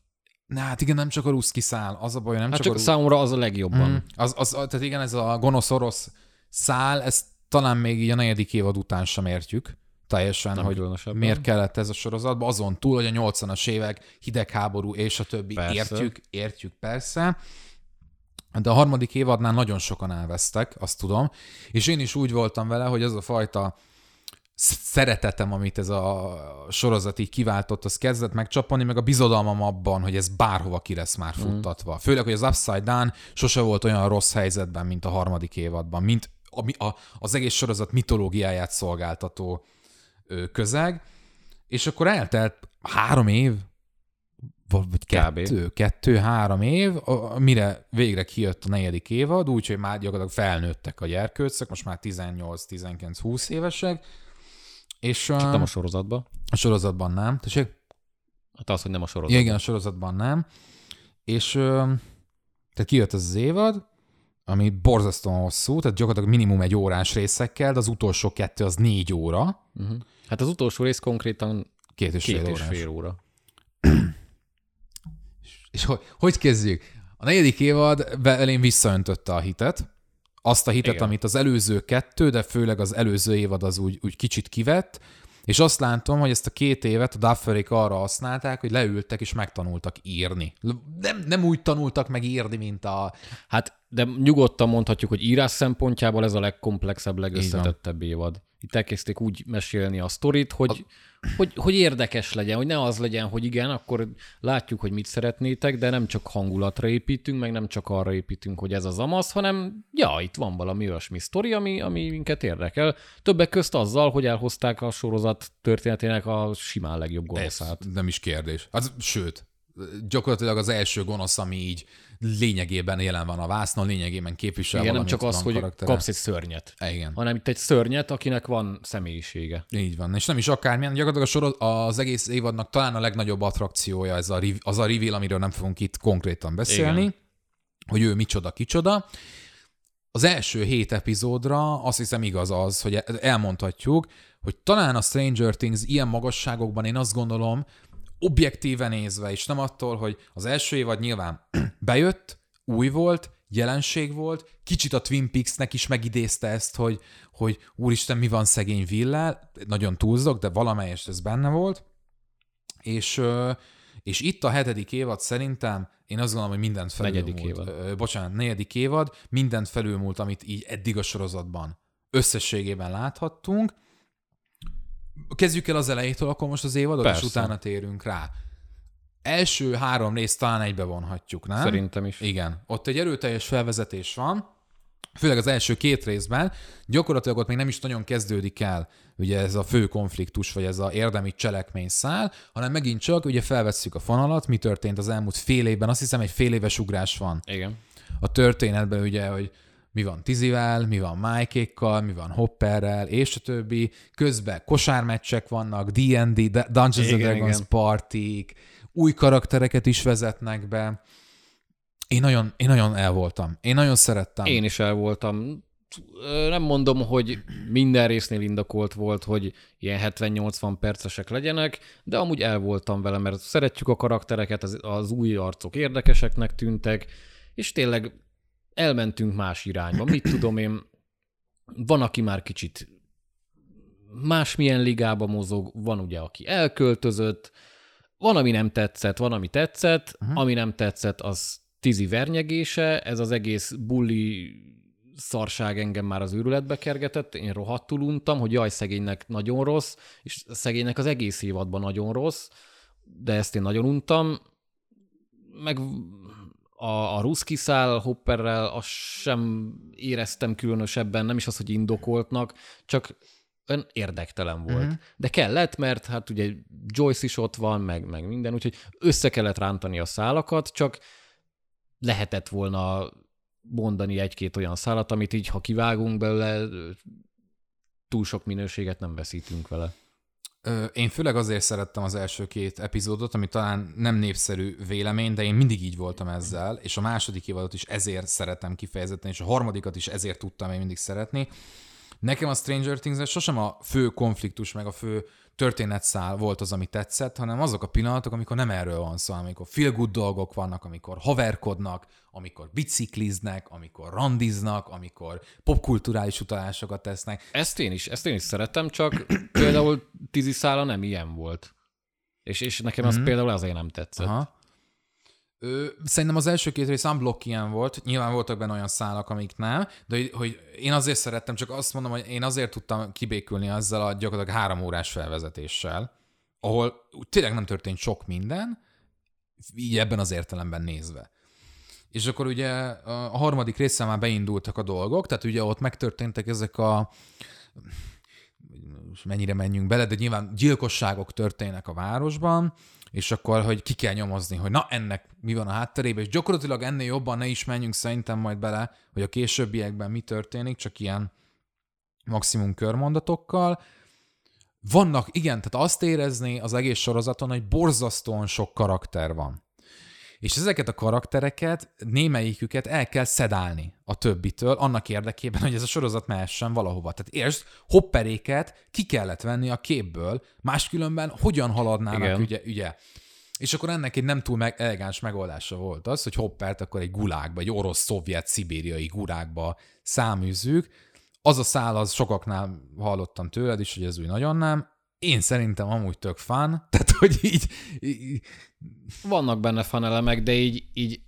Na hát igen, nem csak a ruszki szál, az a baj, nem Hát csak, csak a számomra az a legjobban. Mm. Az, az, tehát igen, ez a gonosz-orosz szál, ezt talán még így a negyedik évad után sem értjük teljesen, Nem hogy miért kellett ez a sorozatban, azon túl, hogy a 80-as évek, hidegháború és a többi, Persze. értjük, értjük persze, de a harmadik évadnál nagyon sokan elvesztek, azt tudom, és én is úgy voltam vele, hogy ez a fajta sz- szeretetem, amit ez a sorozat így kiváltott, az kezdett megcsapani, meg a bizodalmam abban, hogy ez bárhova ki lesz már futtatva. Főleg, hogy az Upside Down sose volt olyan rossz helyzetben, mint a harmadik évadban, mint a, a, az egész sorozat mitológiáját szolgáltató közeg, és akkor eltelt három év, vagy kettő, kettő, három év, mire végre kijött a negyedik évad, úgyhogy már gyakorlatilag felnőttek a gyerkőcök, most már 18-19-20 évesek, és Csak a, nem a sorozatban. a sorozatban nem. Tessék? Hát az, hogy nem a Ja, sorozatban. igen, a sorozatban nem. És tehát kijött ez az évad, ami borzasztóan hosszú, tehát gyakorlatilag minimum egy órás részekkel, de az utolsó kettő az négy óra, Uh-huh. Hát az utolsó rész konkrétan két és két fél és órás. fél óra. És hogy, hogy kezdjük? A negyedik évad elén visszaöntötte a hitet, azt a hitet, Igen. Amit az előző kettő, de főleg az előző évad az úgy, úgy kicsit kivett, és azt látom, hogy ezt a két évet a Dufferék arra használták, hogy leültek és megtanultak írni. Nem, nem úgy tanultak meg írni, mint a... Hát, de nyugodtan mondhatjuk, hogy írás szempontjából ez a legkomplexebb, legösszetettebb évad. Itt elkezdték úgy mesélni a sztorit, hogy, hogy, hogy érdekes legyen, hogy ne az legyen, hogy igen, akkor látjuk, hogy mit szeretnétek, de nem csak hangulatra építünk, meg nem csak arra építünk, hogy ez az amaz, hanem ja, itt van valami olyasmi sztori, ami, ami minket érdekel. Többek közt azzal, hogy elhozták a sorozat történetének a simán legjobb gonoszát. Nem is kérdés. Az, sőt, gyakorlatilag az első gonosz, ami így lényegében jelen van a vásznon, lényegében képvisel Igen, nem csak az, hogy karaktere. kapsz egy szörnyet, Igen. hanem itt egy szörnyet, akinek van személyisége. Így van, és nem is akármilyen, gyakorlatilag a soroz, az egész évadnak talán a legnagyobb attrakciója ez a, az a reveal, amiről nem fogunk itt konkrétan beszélni, Igen. hogy ő micsoda, kicsoda. az első hét epizódra azt hiszem igaz az, hogy elmondhatjuk, hogy talán a Stranger Things ilyen magasságokban én azt gondolom, objektíven nézve, és nem attól, hogy az első évad nyilván bejött, új volt, jelenség volt, kicsit a Twin Peaks-nek is megidézte ezt, hogy, hogy úristen, mi van szegény villel, nagyon túlzok, de valamelyest ez benne volt, és, és itt a hetedik évad szerintem én azt gondolom, hogy mindent felülmúlt. Negyedik évad. Bocsánat, negyedik évad, mindent felülmúlt, amit így eddig a sorozatban összességében láthattunk. Kezdjük el az elejétől, akkor most az évadot, Persze. és utána térünk rá. Első három részt talán egybe vonhatjuk, nem? Szerintem is. Igen. Ott egy erőteljes felvezetés van, főleg az első két részben, gyakorlatilag ott még nem is nagyon kezdődik el ugye ez a fő konfliktus, vagy ez a érdemi cselekmény szál, hanem megint csak ugye felvesszük a fonalat, mi történt az elmúlt fél évben, azt hiszem egy fél éves ugrás van. Igen. A történetben ugye, hogy mi van Tizivel, mi van Mike-ékkal, mi van Hopperrel, és a többi. Közben kosármeccsek vannak, D&D, Dungeons igen, Dragons igen. partik, új karaktereket is vezetnek be. Én nagyon, én nagyon el voltam. Én nagyon szerettem. Én is el voltam. Nem mondom, hogy minden résznél indokolt volt, hogy ilyen 70-80 percesek legyenek, de amúgy el voltam vele, mert szeretjük a karaktereket, az, az új arcok érdekeseknek tűntek, és tényleg elmentünk más irányba. Mit tudom én, van, aki már kicsit másmilyen ligába mozog, van ugye, aki elköltözött, van, ami nem tetszett, van, ami tetszett, uh-huh. ami nem tetszett, az tizi vernyegése, ez az egész bulli szarság engem már az őrületbe kergetett, én rohadtul untam, hogy jaj, szegénynek nagyon rossz, és szegénynek az egész évadban nagyon rossz, de ezt én nagyon untam, meg a, a ruszki szál Hopperrel azt sem éreztem különösebben, nem is az, hogy indokoltnak, csak ön érdektelen volt. Uh-huh. De kellett, mert hát ugye Joyce is ott van, meg, meg minden, úgyhogy össze kellett rántani a szálakat, csak lehetett volna mondani egy-két olyan szálat, amit így, ha kivágunk belőle, túl sok minőséget nem veszítünk vele. Én főleg azért szerettem az első két epizódot, ami talán nem népszerű vélemény, de én mindig így voltam ezzel, és a második évadot is ezért szeretem kifejezetten, és a harmadikat is ezért tudtam én mindig szeretni. Nekem a Stranger things sosem a fő konfliktus, meg a fő történetszál volt az, ami tetszett, hanem azok a pillanatok, amikor nem erről van szó, amikor feel good dolgok vannak, amikor haverkodnak, amikor bicikliznek, amikor randiznak, amikor popkulturális utalásokat tesznek. Ezt én is, ezt én is szeretem, csak például Tizi szála nem ilyen volt. És, és nekem az mm-hmm. például azért nem tetszett. Aha. Ö, szerintem az első két rész unblock ilyen volt, nyilván voltak benne olyan szálak, amik nem, de hogy, én azért szerettem, csak azt mondom, hogy én azért tudtam kibékülni azzal a gyakorlatilag három órás felvezetéssel, ahol tényleg nem történt sok minden, így ebben az értelemben nézve. És akkor ugye a harmadik része már beindultak a dolgok, tehát ugye ott megtörténtek ezek a mennyire menjünk bele, de nyilván gyilkosságok történnek a városban, és akkor, hogy ki kell nyomozni, hogy na ennek mi van a hátterében, és gyakorlatilag ennél jobban ne is menjünk szerintem majd bele, hogy a későbbiekben mi történik, csak ilyen maximum körmondatokkal. Vannak, igen, tehát azt érezni az egész sorozaton, hogy borzasztóan sok karakter van és ezeket a karaktereket, némelyiküket el kell szedálni a többitől, annak érdekében, hogy ez a sorozat mehessen valahova. Tehát értsd, hopperéket ki kellett venni a képből, máskülönben hogyan haladnának Igen. ügye, ügye. És akkor ennek egy nem túl meg, elegáns megoldása volt az, hogy Hoppert akkor egy gulákba, egy orosz-szovjet szibériai gulákba száműzzük. Az a szál, az sokaknál hallottam tőled is, hogy ez úgy nagyon nem. Én szerintem amúgy tök fán, tehát hogy így, így vannak benne fanelemek, de így, így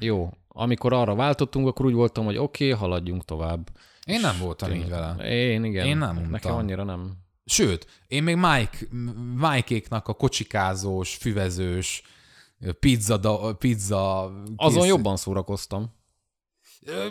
jó. Amikor arra váltottunk, akkor úgy voltam, hogy oké, okay, haladjunk tovább. Én nem voltam így vele. Én igen. Én nem. Nekem annyira nem. Sőt, én még Mike, Mike-éknak a kocsikázós, füvezős, pizza, da, pizza kész... Azon jobban szórakoztam.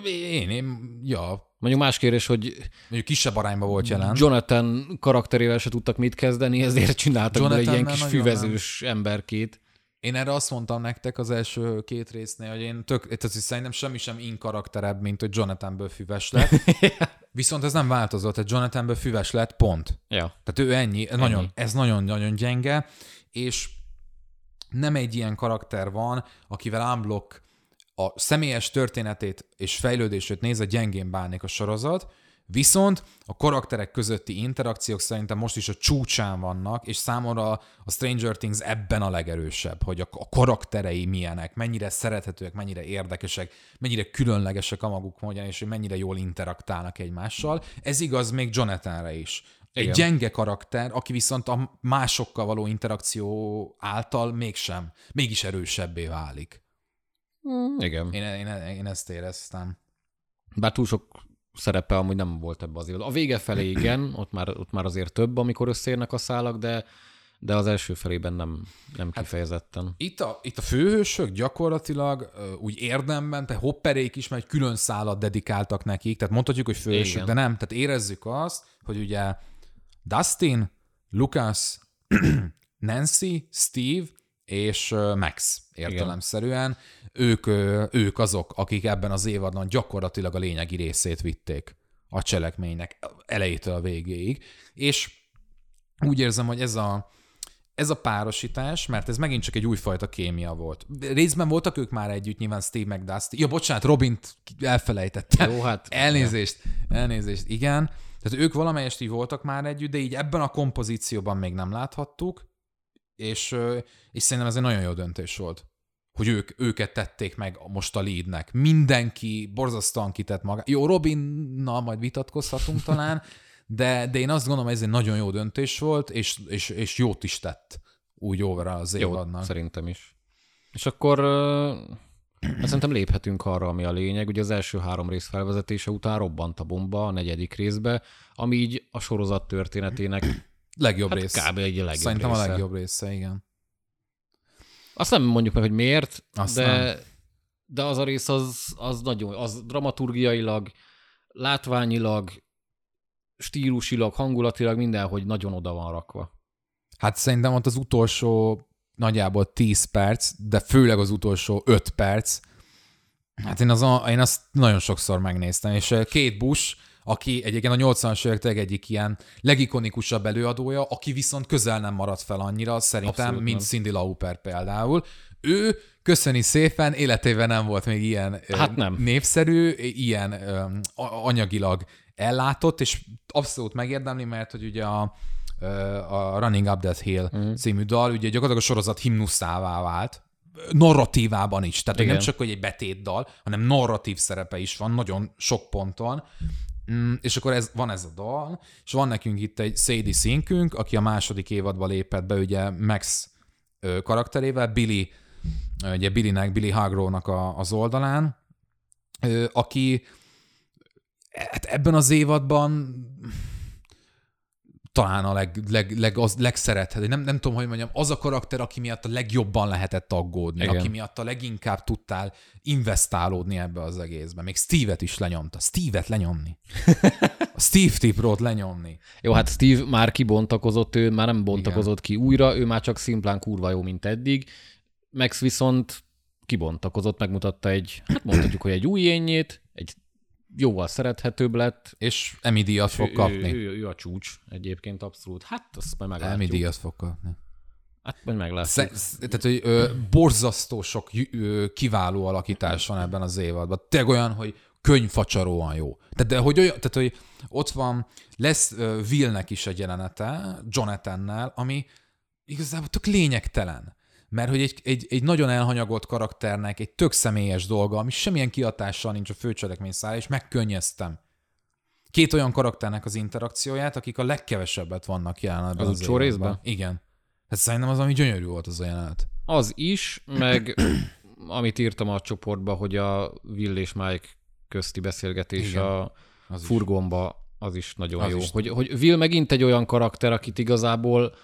Én, én, ja. Mondjuk más kérdés, hogy Mondjuk kisebb arányban volt jelen. Jonathan karakterével se tudtak mit kezdeni, ezért csináltak egy ilyen kis füvezős nem. emberkét. Én erre azt mondtam nektek az első két résznél, hogy én tök, tehát szerintem semmi sem inkarakterebb, mint hogy Jonathanből füves lett. Viszont ez nem változott, tehát Jonathanből füves lett, pont. Ja. Tehát ő ennyi, ennyi. Nagyon, ez nagyon-nagyon gyenge, és nem egy ilyen karakter van, akivel unblock a személyes történetét és fejlődését nézve gyengén bánik a sorozat, Viszont a karakterek közötti interakciók szerintem most is a csúcsán vannak, és számomra a Stranger Things ebben a legerősebb, hogy a, karakterei milyenek, mennyire szerethetőek, mennyire érdekesek, mennyire különlegesek a maguk módján, és hogy mennyire jól interaktálnak egymással. Ez igaz még Jonathanre is. Egy Igen. gyenge karakter, aki viszont a másokkal való interakció által mégsem, mégis erősebbé válik. Mm, igen. Én, én, én ezt éreztem. Bár túl sok szerepe amúgy nem volt ebbe az évadban. A vége felé igen, ott már, ott már azért több, amikor összeérnek a szálak, de de az első felében nem, nem hát kifejezetten. Itt a, itt a főhősök gyakorlatilag úgy érdemben, te hopperék is, mert egy külön szállat dedikáltak nekik, tehát mondhatjuk, hogy főhősök, Igen. de nem, tehát érezzük azt, hogy ugye Dustin, Lucas, Nancy, Steve és Max értelemszerűen. Ők, ők azok, akik ebben az évadban gyakorlatilag a lényegi részét vitték a cselekménynek elejétől a végéig. És úgy érzem, hogy ez a, ez a párosítás, mert ez megint csak egy újfajta kémia volt. Részben voltak ők már együtt, nyilván Steve McDusty. Ja, bocsánat, Robint elfelejtettem. Jó, hát... Elnézést, elnézést, igen. Tehát ők valamelyest így voltak már együtt, de így ebben a kompozícióban még nem láthattuk és, és szerintem ez egy nagyon jó döntés volt, hogy ők, őket tették meg most a leadnek. Mindenki borzasztóan kitett maga. Jó, Robinnal majd vitatkozhatunk talán, de, de én azt gondolom, ez egy nagyon jó döntés volt, és, és, és jót is tett úgy over az évadnak. szerintem is. És akkor hát szerintem léphetünk arra, ami a lényeg. Ugye az első három rész felvezetése után robbant a bomba a negyedik részbe, ami így a sorozat történetének Legjobb hát rész. Kb. egy legjobb Szerintem része. a legjobb része, igen. Azt nem mondjuk meg, hogy miért, Azt de, nem. de az a rész az, az nagyon, az dramaturgiailag, látványilag, stílusilag, hangulatilag mindenhogy nagyon oda van rakva. Hát szerintem ott az utolsó nagyjából 10 perc, de főleg az utolsó 5 perc, hát én, az, én azt nagyon sokszor megnéztem, és két Bush aki egyébként a 80-as évek egyik ilyen legikonikusabb előadója, aki viszont közel nem maradt fel annyira, szerintem, Abszolút mint nem. Cindy Lauper például. Ő köszöni szépen, életében nem volt még ilyen hát nem. népszerű, ilyen anyagilag ellátott, és abszolút megérdemli, mert hogy ugye a, a Running Up That Hill uh-huh. című dal ugye gyakorlatilag a sorozat himnuszává vált, narratívában is. Tehát Igen. nem csak, hogy egy betétdal, hanem narratív szerepe is van nagyon sok ponton. Mm, és akkor ez, van ez a dal, és van nekünk itt egy Sadie Sinkünk, aki a második évadba lépett be, ugye Max ö, karakterével, Billy, ugye Billynek, Billy Hargrove-nak a, az oldalán, ö, aki hát ebben az évadban talán a leg, leg, leg, az legszerethető. Nem, nem tudom, hogy mondjam, az a karakter, aki miatt a legjobban lehetett aggódni, Igen. aki miatt a leginkább tudtál investálódni ebbe az egészbe. Még Steve-et is lenyomta. Steve-et lenyomni. A Steve Tiprót lenyomni. Jó, hát Steve már kibontakozott, ő már nem bontakozott Igen. ki újra, ő már csak szimplán kurva jó, mint eddig. Max viszont kibontakozott, megmutatta egy, hát mondhatjuk, hogy egy új énjét, egy jóval szerethetőbb lett. És Emmy díjat fog kapni. Ő, ő, ő, a csúcs egyébként abszolút. Hát azt majd meglátjuk. Emmy díjat fog kapni. Hát majd meglátjuk. Sze, tehát, hogy ö, borzasztó sok ö, kiváló alakítás van ebben az évadban. Tényleg olyan, hogy könyvfacsaróan jó. Tehát, de hogy olyan, tehát, hogy ott van, lesz uh, Willnek is egy jelenete, Jonathannel, ami igazából tök lényegtelen mert hogy egy, egy, egy nagyon elhanyagolt karakternek egy tök személyes dolga, ami semmilyen kiatással nincs a főcselekmény szára, és megkönnyeztem. Két olyan karakternek az interakcióját, akik a legkevesebbet vannak jelen az, az részben? Igen. Hát szerintem az, ami gyönyörű volt az a jelenet. Az is, meg amit írtam a csoportba, hogy a Will és Mike közti beszélgetés Igen, a az furgonba, az is nagyon az jó. Is. Hogy, hogy Will megint egy olyan karakter, akit igazából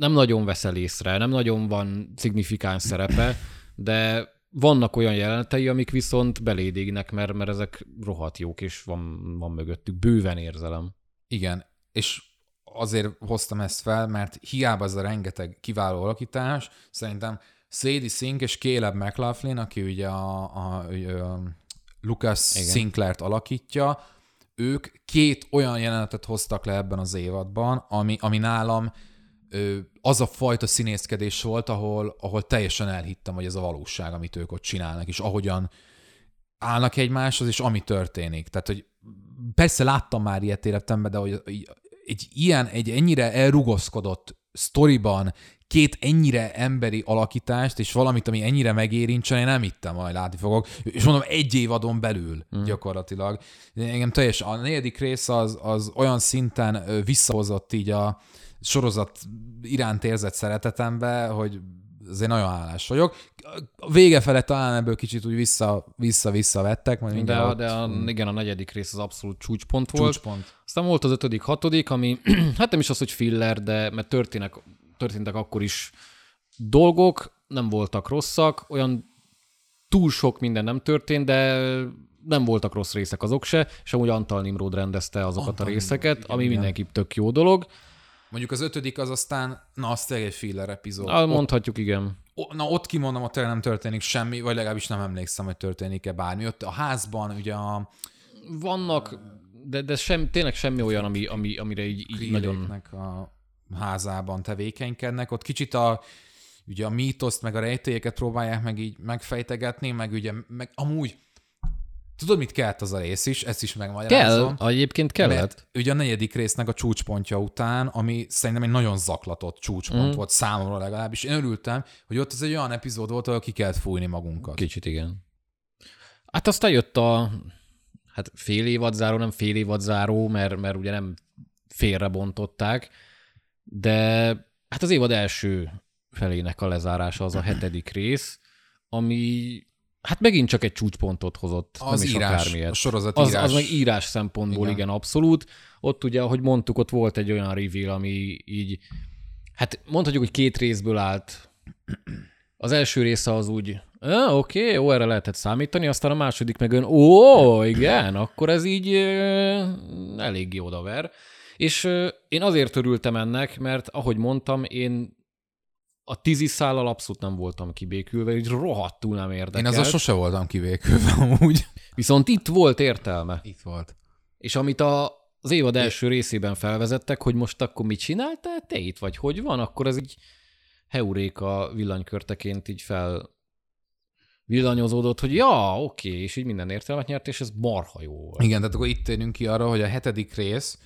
nem nagyon veszel észre, nem nagyon van szignifikáns szerepe, de vannak olyan jelenetei, amik viszont belédégnek, mert, mert ezek rohadt jók, és van, van mögöttük. Bőven érzelem. Igen, és azért hoztam ezt fel, mert hiába ez a rengeteg kiváló alakítás, szerintem Sadie Sink és Caleb McLaughlin, aki ugye a, a, a Lucas Igen. Sinclair-t alakítja, ők két olyan jelenetet hoztak le ebben az évadban, ami, ami nálam az a fajta színészkedés volt, ahol, ahol teljesen elhittem, hogy ez a valóság, amit ők ott csinálnak, és ahogyan állnak egymáshoz, és ami történik. Tehát, hogy persze láttam már ilyet életemben, de hogy egy ilyen, egy ennyire elrugaszkodott sztoriban két ennyire emberi alakítást, és valamit, ami ennyire megérincsen, én nem hittem, majd látni fogok. És mondom, egy évadon belül mm. gyakorlatilag. Engem teljesen, a negyedik rész az, az olyan szinten visszahozott így a sorozat iránt érzett szeretetembe, hogy azért nagyon hálás vagyok. A vége fele talán ebből kicsit úgy vissza, vissza-vissza vettek. Majd de, a, de a, igen, a negyedik rész az abszolút csúcspont volt. Csúcspont. Aztán volt az ötödik, hatodik, ami hát nem is az, hogy filler, de mert történnek, történtek akkor is dolgok, nem voltak rosszak, olyan túl sok minden nem történt, de nem voltak rossz részek azok se, és amúgy Antal Nimrod rendezte azokat Antal a részeket, igen, ami igen. mindenképp tök jó dolog. Mondjuk az ötödik az aztán, na, az tényleg egy filler epizód. Na, mondhatjuk, igen. O, na, ott kimondom, tényleg nem történik semmi, vagy legalábbis nem emlékszem, hogy történik-e bármi. Ott a házban ugye a... Vannak, de, de sem, tényleg semmi olyan, ami, ami, amire így, így nagyon... a házában tevékenykednek. Ott kicsit a, ugye a mítoszt, meg a rejtélyeket próbálják meg így megfejtegetni, meg ugye, meg amúgy Tudod, mit kellett az a rész is? Ezt is megmagyarázom. Kell, egyébként kellett. Mert ugye a negyedik résznek a csúcspontja után, ami szerintem egy nagyon zaklatott csúcspont mm. volt számomra legalábbis. Én örültem, hogy ott ez egy olyan epizód volt, ahol ki kellett fújni magunkat. Kicsit igen. Hát aztán jött a hát fél évad záró, nem fél évad záró, mert, mert ugye nem félrebontották, de hát az évad első felének a lezárása az a hetedik rész, ami Hát megint csak egy csúcspontot hozott, az nem is írás, akármilyet. A sorozat az, írás. az meg írás szempontból igen. igen, abszolút. Ott ugye, ahogy mondtuk, ott volt egy olyan reveal, ami így, hát mondhatjuk, hogy két részből állt. Az első része az úgy, ah, oké, okay, jó, erre lehetett számítani, aztán a második meg ön, ó, igen, akkor ez így elég jó odaver. És én azért örültem ennek, mert ahogy mondtam, én a tízi szállal abszolút nem voltam kibékülve, így rohadtul nem érdekelt. Én azon sose voltam kibékülve amúgy. Viszont itt volt értelme. Itt volt. És amit a, az évad első részében felvezettek, hogy most akkor mit csináltál te itt, vagy hogy van, akkor ez így heuréka villanykörteként így fel villanyozódott, hogy ja, oké, és így minden értelmet nyert, és ez marha jó volt. Igen, tehát akkor itt térünk ki arra, hogy a hetedik rész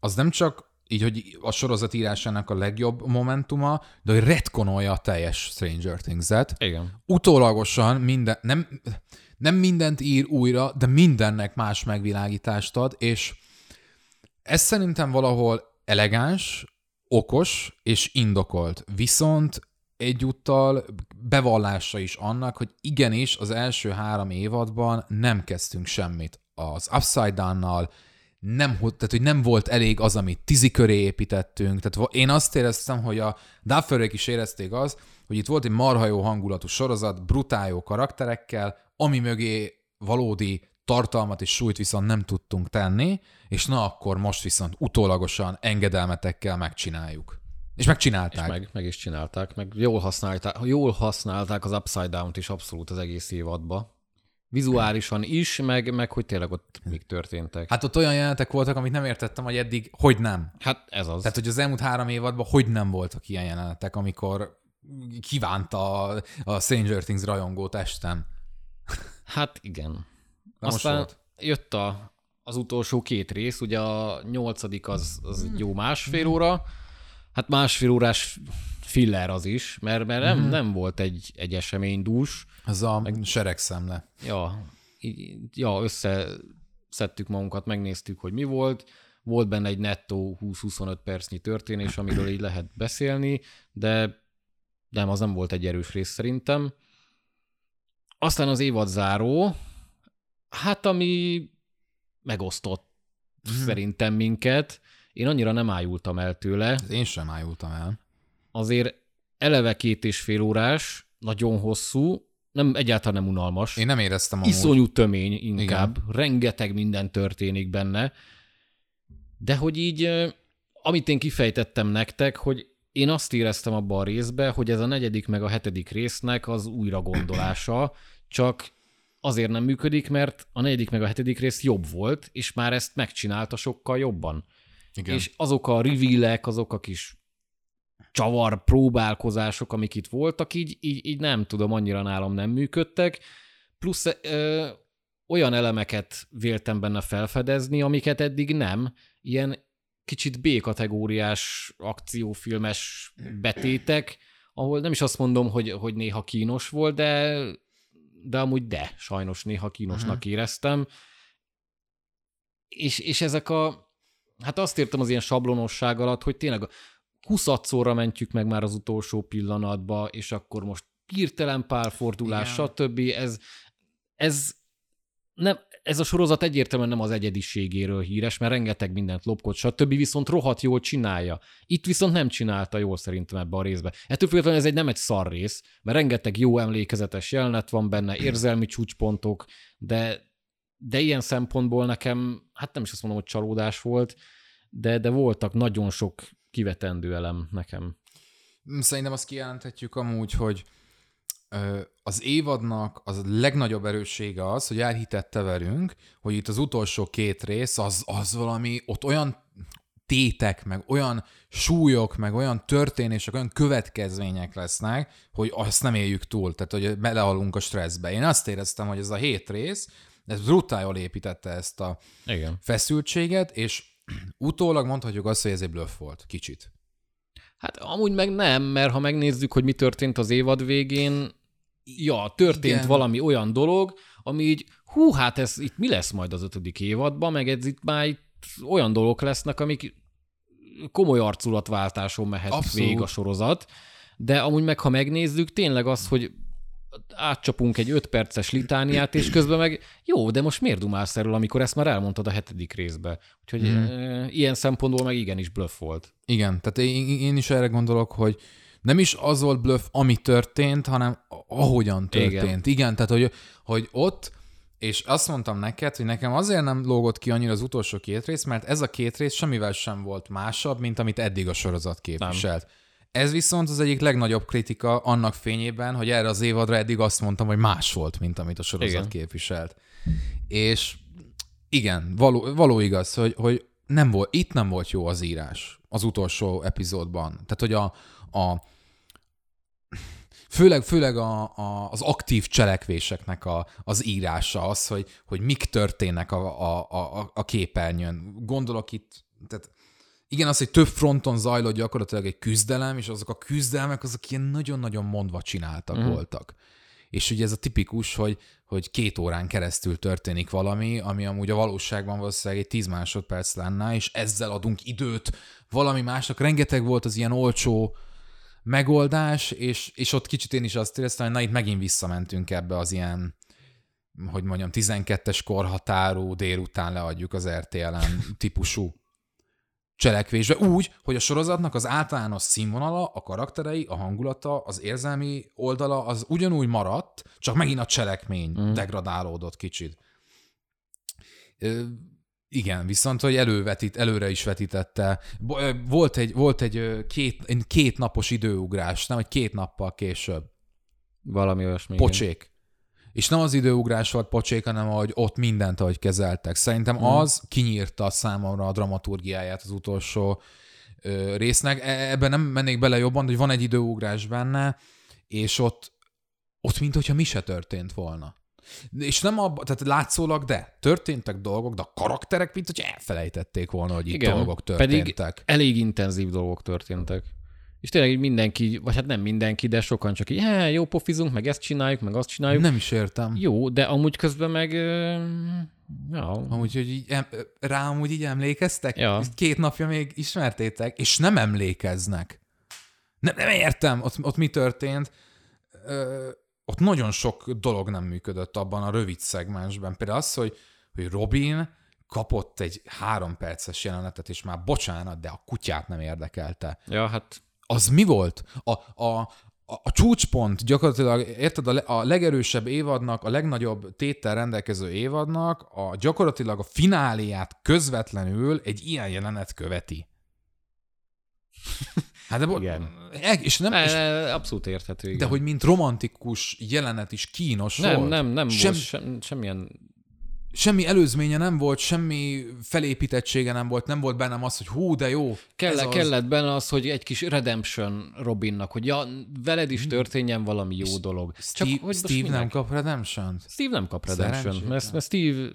az nem csak így, hogy a sorozat írásának a legjobb momentuma, de hogy retkonolja a teljes Stranger Things-et. Igen. Utólagosan minden, nem, nem mindent ír újra, de mindennek más megvilágítást ad, és ez szerintem valahol elegáns, okos és indokolt. Viszont egyúttal bevallása is annak, hogy igenis az első három évadban nem kezdtünk semmit az Upside Down-nal, nem, tehát, hogy nem volt elég az, amit tizi köré építettünk. Tehát én azt éreztem, hogy a Dufferek is érezték az, hogy itt volt egy marha jó hangulatú sorozat, brutál jó karakterekkel, ami mögé valódi tartalmat és súlyt viszont nem tudtunk tenni, és na akkor most viszont utólagosan engedelmetekkel megcsináljuk. És megcsinálták. És meg, meg is csinálták, meg jól használták, jól használták az Upside Down-t is abszolút az egész évadba. Vizuálisan is, meg, meg hogy tényleg ott mik történtek. Hát ott olyan jelenetek voltak, amit nem értettem, hogy eddig hogy nem. Hát ez az. Tehát, hogy az elmúlt három évadban hogy nem voltak ilyen jelenetek, amikor kívánta a, a Stranger Things rajongó testem. Hát igen. De Aztán volt. jött a, az utolsó két rész, ugye a nyolcadik az, az egy jó másfél óra, hát másfél órás filler az is, mert, mert nem, mm. nem volt egy, egy esemény dús. Az a meg, seregszemle. Ja, így, ja, összeszedtük magunkat, megnéztük, hogy mi volt. Volt benne egy nettó 20-25 percnyi történés, amiről így lehet beszélni, de nem, az nem volt egy erős rész szerintem. Aztán az évad záró, hát ami megosztott mm. szerintem minket. Én annyira nem ájultam el tőle. Én sem ájultam el azért eleve két és fél órás, nagyon hosszú, nem, egyáltalán nem unalmas. Én nem éreztem amúgy. Iszonyú tömény inkább, Igen. rengeteg minden történik benne, de hogy így, amit én kifejtettem nektek, hogy én azt éreztem abban a részbe, hogy ez a negyedik meg a hetedik résznek az újra gondolása, csak azért nem működik, mert a negyedik meg a hetedik rész jobb volt, és már ezt megcsinálta sokkal jobban. Igen. És azok a reveal azok a kis csavar próbálkozások, amik itt voltak, így, így, így nem tudom, annyira nálam nem működtek. Plusz ö, olyan elemeket véltem benne felfedezni, amiket eddig nem. Ilyen kicsit B-kategóriás akciófilmes betétek, ahol nem is azt mondom, hogy, hogy néha kínos volt, de, de amúgy de, sajnos néha kínosnak uh-huh. éreztem. És, és ezek a, hát azt értem az ilyen sablonosság alatt, hogy tényleg 20 szóra mentjük meg már az utolsó pillanatba, és akkor most hirtelen párfordulás, Igen. stb. Ez, ez nem, ez a sorozat egyértelműen nem az egyediségéről híres, mert rengeteg mindent lopkod, stb. viszont rohadt jól csinálja. Itt viszont nem csinálta jól szerintem ebbe a részbe. Ettől függetlenül ez egy nem egy szar rész, mert rengeteg jó emlékezetes jelenet van benne, érzelmi csúcspontok, de, de ilyen szempontból nekem, hát nem is azt mondom, hogy csalódás volt, de, de voltak nagyon sok kivetendő elem nekem. Szerintem azt kijelenthetjük amúgy, hogy az évadnak az legnagyobb erőssége az, hogy elhitette velünk, hogy itt az utolsó két rész az, az valami, ott olyan tétek, meg olyan súlyok, meg olyan történések, olyan következmények lesznek, hogy azt nem éljük túl, tehát hogy belehalunk a stresszbe. Én azt éreztem, hogy ez a hét rész, ez brutál jól építette ezt a Igen. feszültséget, és utólag mondhatjuk azt, hogy ez egy bluff volt, kicsit. Hát amúgy meg nem, mert ha megnézzük, hogy mi történt az évad végén, ja, történt Igen. valami olyan dolog, ami így, hú, hát ez itt mi lesz majd az ötödik évadban, meg ez itt már itt olyan dolgok lesznek, amik komoly arculatváltáson mehet Abszolút. végig a sorozat, de amúgy meg, ha megnézzük, tényleg az, hogy átcsapunk egy öt perces litániát, és közben meg jó, de most miért dumálsz erről, amikor ezt már elmondtad a hetedik részbe? Úgyhogy mm. e, ilyen szempontból meg igenis bluff volt. Igen, tehát én, én is erre gondolok, hogy nem is az volt bluff, ami történt, hanem ahogyan történt. Igen, Igen tehát hogy, hogy ott, és azt mondtam neked, hogy nekem azért nem lógott ki annyira az utolsó két rész, mert ez a két rész semmivel sem volt másabb, mint amit eddig a sorozat képviselt. Nem. Ez viszont az egyik legnagyobb kritika annak fényében, hogy erre az évadra eddig azt mondtam, hogy más volt, mint amit a sorozat igen. képviselt. És igen, való, való igaz, hogy, hogy nem volt, itt nem volt jó az írás az utolsó epizódban. Tehát, hogy a, a főleg, főleg a, a, az aktív cselekvéseknek a, az írása, az, hogy, hogy mik történnek a, a, a, a képernyőn. Gondolok itt, tehát igen, az, hogy több fronton zajlott gyakorlatilag egy küzdelem, és azok a küzdelmek, azok ilyen nagyon-nagyon mondva csináltak mm. voltak. És ugye ez a tipikus, hogy, hogy két órán keresztül történik valami, ami amúgy a valóságban valószínűleg egy tíz másodperc lenne, és ezzel adunk időt valami másnak. Rengeteg volt az ilyen olcsó megoldás, és, és ott kicsit én is azt éreztem, hogy na itt megint visszamentünk ebbe az ilyen, hogy mondjam, 12-es korhatárú délután leadjuk az RTL-en típusú cselekvésbe, úgy, hogy a sorozatnak az általános színvonala, a karakterei, a hangulata, az érzelmi oldala az ugyanúgy maradt, csak megint a cselekmény mm. degradálódott kicsit. Ö, igen, viszont, hogy elővetít, előre is vetítette. Volt egy, volt egy két, két napos időugrás, nem, egy két nappal később. Valami olyasmi. Pocsék. És nem az időugrás volt pocsék, hanem hogy ott mindent, ahogy kezeltek. Szerintem hmm. az kinyírta számomra a dramaturgiáját az utolsó ö, résznek. E, ebben nem mennék bele jobban, hogy van egy időugrás benne, és ott, ott mint hogyha mi se történt volna. És nem abban, tehát látszólag, de történtek dolgok, de a karakterek, mint hogy elfelejtették volna, hogy itt Igen, dolgok történtek. Pedig elég intenzív dolgok történtek. És tényleg mindenki, vagy hát nem mindenki, de sokan csak így, jó pofizunk, meg ezt csináljuk, meg azt csináljuk. Nem is értem. Jó, de amúgy közben meg... Ja. Amúgy, hogy így, em, rá amúgy így emlékeztek? Ja. Két napja még ismertétek, és nem emlékeznek. Nem, nem értem, ott, ott mi történt. Ö, ott nagyon sok dolog nem működött abban a rövid szegmensben. Például az, hogy, hogy Robin kapott egy három perces jelenetet, és már bocsánat, de a kutyát nem érdekelte. Ja, hát az mi volt? A, a, a, a csúcspont gyakorlatilag, érted, a, a legerősebb évadnak, a legnagyobb téttel rendelkező évadnak, a gyakorlatilag a fináliát közvetlenül egy ilyen jelenet követi. Hát de igen. És nem, és, abszolút érthető. Igen. De hogy mint romantikus jelenet is kínos nem, volt. Nem, nem, nem Sem... volt sem, semmilyen semmi előzménye nem volt, semmi felépítettsége nem volt, nem volt bennem az, hogy hú, de jó. Kell, az. kellett benne az, hogy egy kis redemption Robinnak, hogy ja, veled is történjen valami jó dolog. Steve, hogy most Steve nem kap redemption Steve nem kap redemption, mert, mert Steve...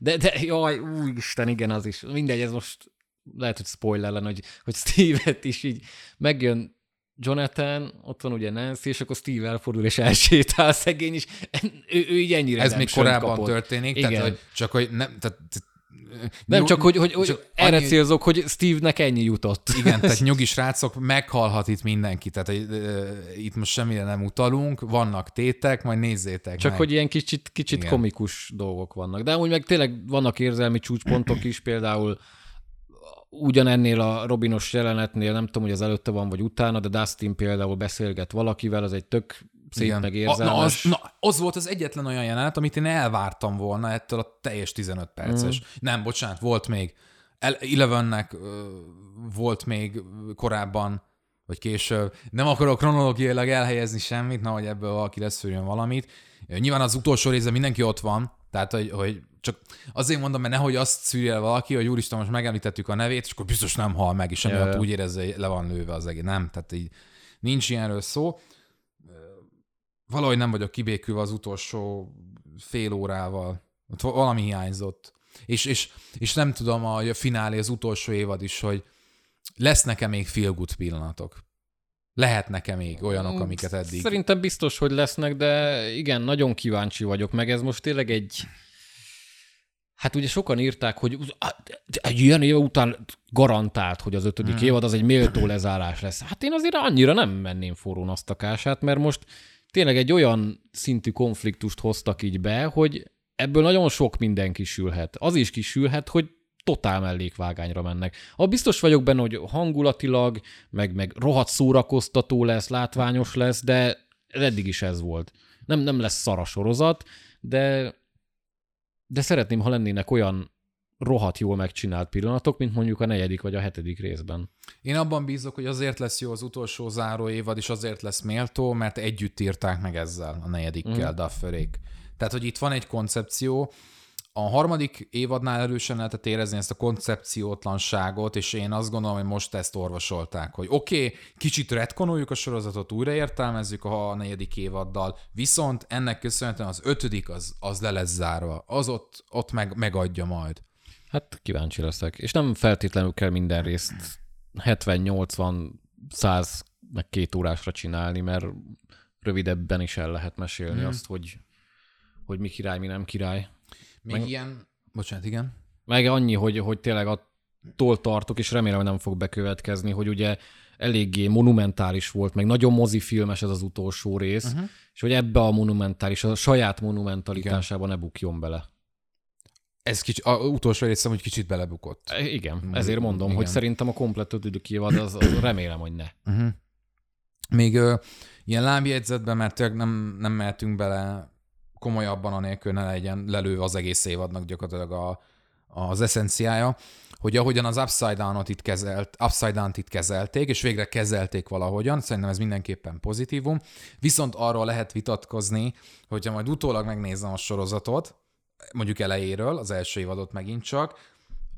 De, de jaj, úristen, igen, az is. Mindegy, ez most lehet, hogy spoiler lenne, hogy, hogy Steve-et is így megjön Jonathan, ott van ugye Nancy, és akkor Steve elfordul és elsétál szegény, és ő, ő így ennyire Ez még korábban kapott. történik, Igen. tehát hogy csak hogy nem, tehát, Nem, nyug- csak hogy, hogy, hogy csak erre annyi- célzok, hogy Steve-nek ennyi jutott. Igen, tehát nyugi srácok, meghalhat itt mindenki, tehát ö, itt most semmire nem utalunk, vannak tétek, majd nézzétek Csak meg. hogy ilyen kicsit, kicsit Igen. komikus dolgok vannak. De úgy meg tényleg vannak érzelmi csúcspontok is, például ugyanennél a Robinos jelenetnél, nem tudom, hogy az előtte van, vagy utána, de Dustin például beszélget valakivel, az egy tök szép Igen. meg A, na, az, na, az volt az egyetlen olyan jelenet, amit én elvártam volna ettől a teljes 15 perces. Mm. Nem, bocsánat, volt még. El, Elevennek volt még korábban, vagy később. Nem akarok kronológiailag elhelyezni semmit, na, hogy ebből valaki leszűrjön valamit. Nyilván az utolsó részben mindenki ott van, tehát, hogy, hogy csak azért mondom, mert nehogy azt szűrje valaki, hogy úristen, most megemlítettük a nevét, és akkor biztos nem hal meg, és emiatt úgy érezze, le van lőve az egész. Nem, tehát így nincs ilyenről szó valahogy nem vagyok kibékülve az utolsó fél órával. Ott va- valami hiányzott. És, és, és nem tudom, a, a finálé, az utolsó évad is, hogy lesz nekem még feel good pillanatok. Lehet nekem még olyanok, amiket eddig. Szerintem biztos, hogy lesznek, de igen, nagyon kíváncsi vagyok, meg ez most tényleg egy... Hát ugye sokan írták, hogy egy ilyen év után garantált, hogy az ötödik hmm. évad az egy méltó lezárás lesz. Hát én azért annyira nem menném forrón azt a kását, mert most tényleg egy olyan szintű konfliktust hoztak így be, hogy ebből nagyon sok minden kisülhet. Az is kisülhet, hogy totál mellékvágányra mennek. A biztos vagyok benne, hogy hangulatilag, meg, meg rohadt szórakoztató lesz, látványos lesz, de eddig is ez volt. Nem, nem lesz szar a sorozat, de, de szeretném, ha lennének olyan rohadt jól megcsinált pillanatok, mint mondjuk a negyedik vagy a hetedik részben. Én abban bízok, hogy azért lesz jó az utolsó záró évad, és azért lesz méltó, mert együtt írták meg ezzel a negyedikkel, mm. Dufferék. Tehát, hogy itt van egy koncepció, a harmadik évadnál erősen lehetett érezni ezt a koncepciótlanságot, és én azt gondolom, hogy most ezt orvosolták, hogy oké, okay, kicsit retkonoljuk a sorozatot, újraértelmezzük a negyedik évaddal, viszont ennek köszönhetően az ötödik az, az le lesz zárva, az ott, ott meg, megadja majd. Hát kíváncsi leszek. És nem feltétlenül kell minden részt 70-80 100 meg két órásra csinálni, mert rövidebben is el lehet mesélni mm. azt, hogy, hogy mi király, mi nem király. Még meg... ilyen... Bocsánat, igen. Meg annyi, hogy, hogy tényleg attól tartok, és remélem, hogy nem fog bekövetkezni, hogy ugye eléggé monumentális volt, meg nagyon mozifilmes ez az utolsó rész, uh-huh. és hogy ebbe a monumentális, a saját monumentalitásában ne bukjon bele. Ez kicsi, a utolsó részem, hogy kicsit belebukott. E, Igen, ezért mondom, Igen. hogy szerintem a komplet ötödik évad, az, az remélem, hogy ne. Uh-huh. Még ö, ilyen lábjegyzetben, mert tényleg nem, nem mehetünk bele komolyabban, anélkül ne legyen lelőve az egész évadnak gyakorlatilag a, az eszenciája, hogy ahogyan az Upside Down-ot itt kezelt, Upside Down-t itt kezelték, és végre kezelték valahogyan, szerintem ez mindenképpen pozitívum, viszont arról lehet vitatkozni, hogyha majd utólag megnézem a sorozatot, mondjuk elejéről, az első évadot megint csak,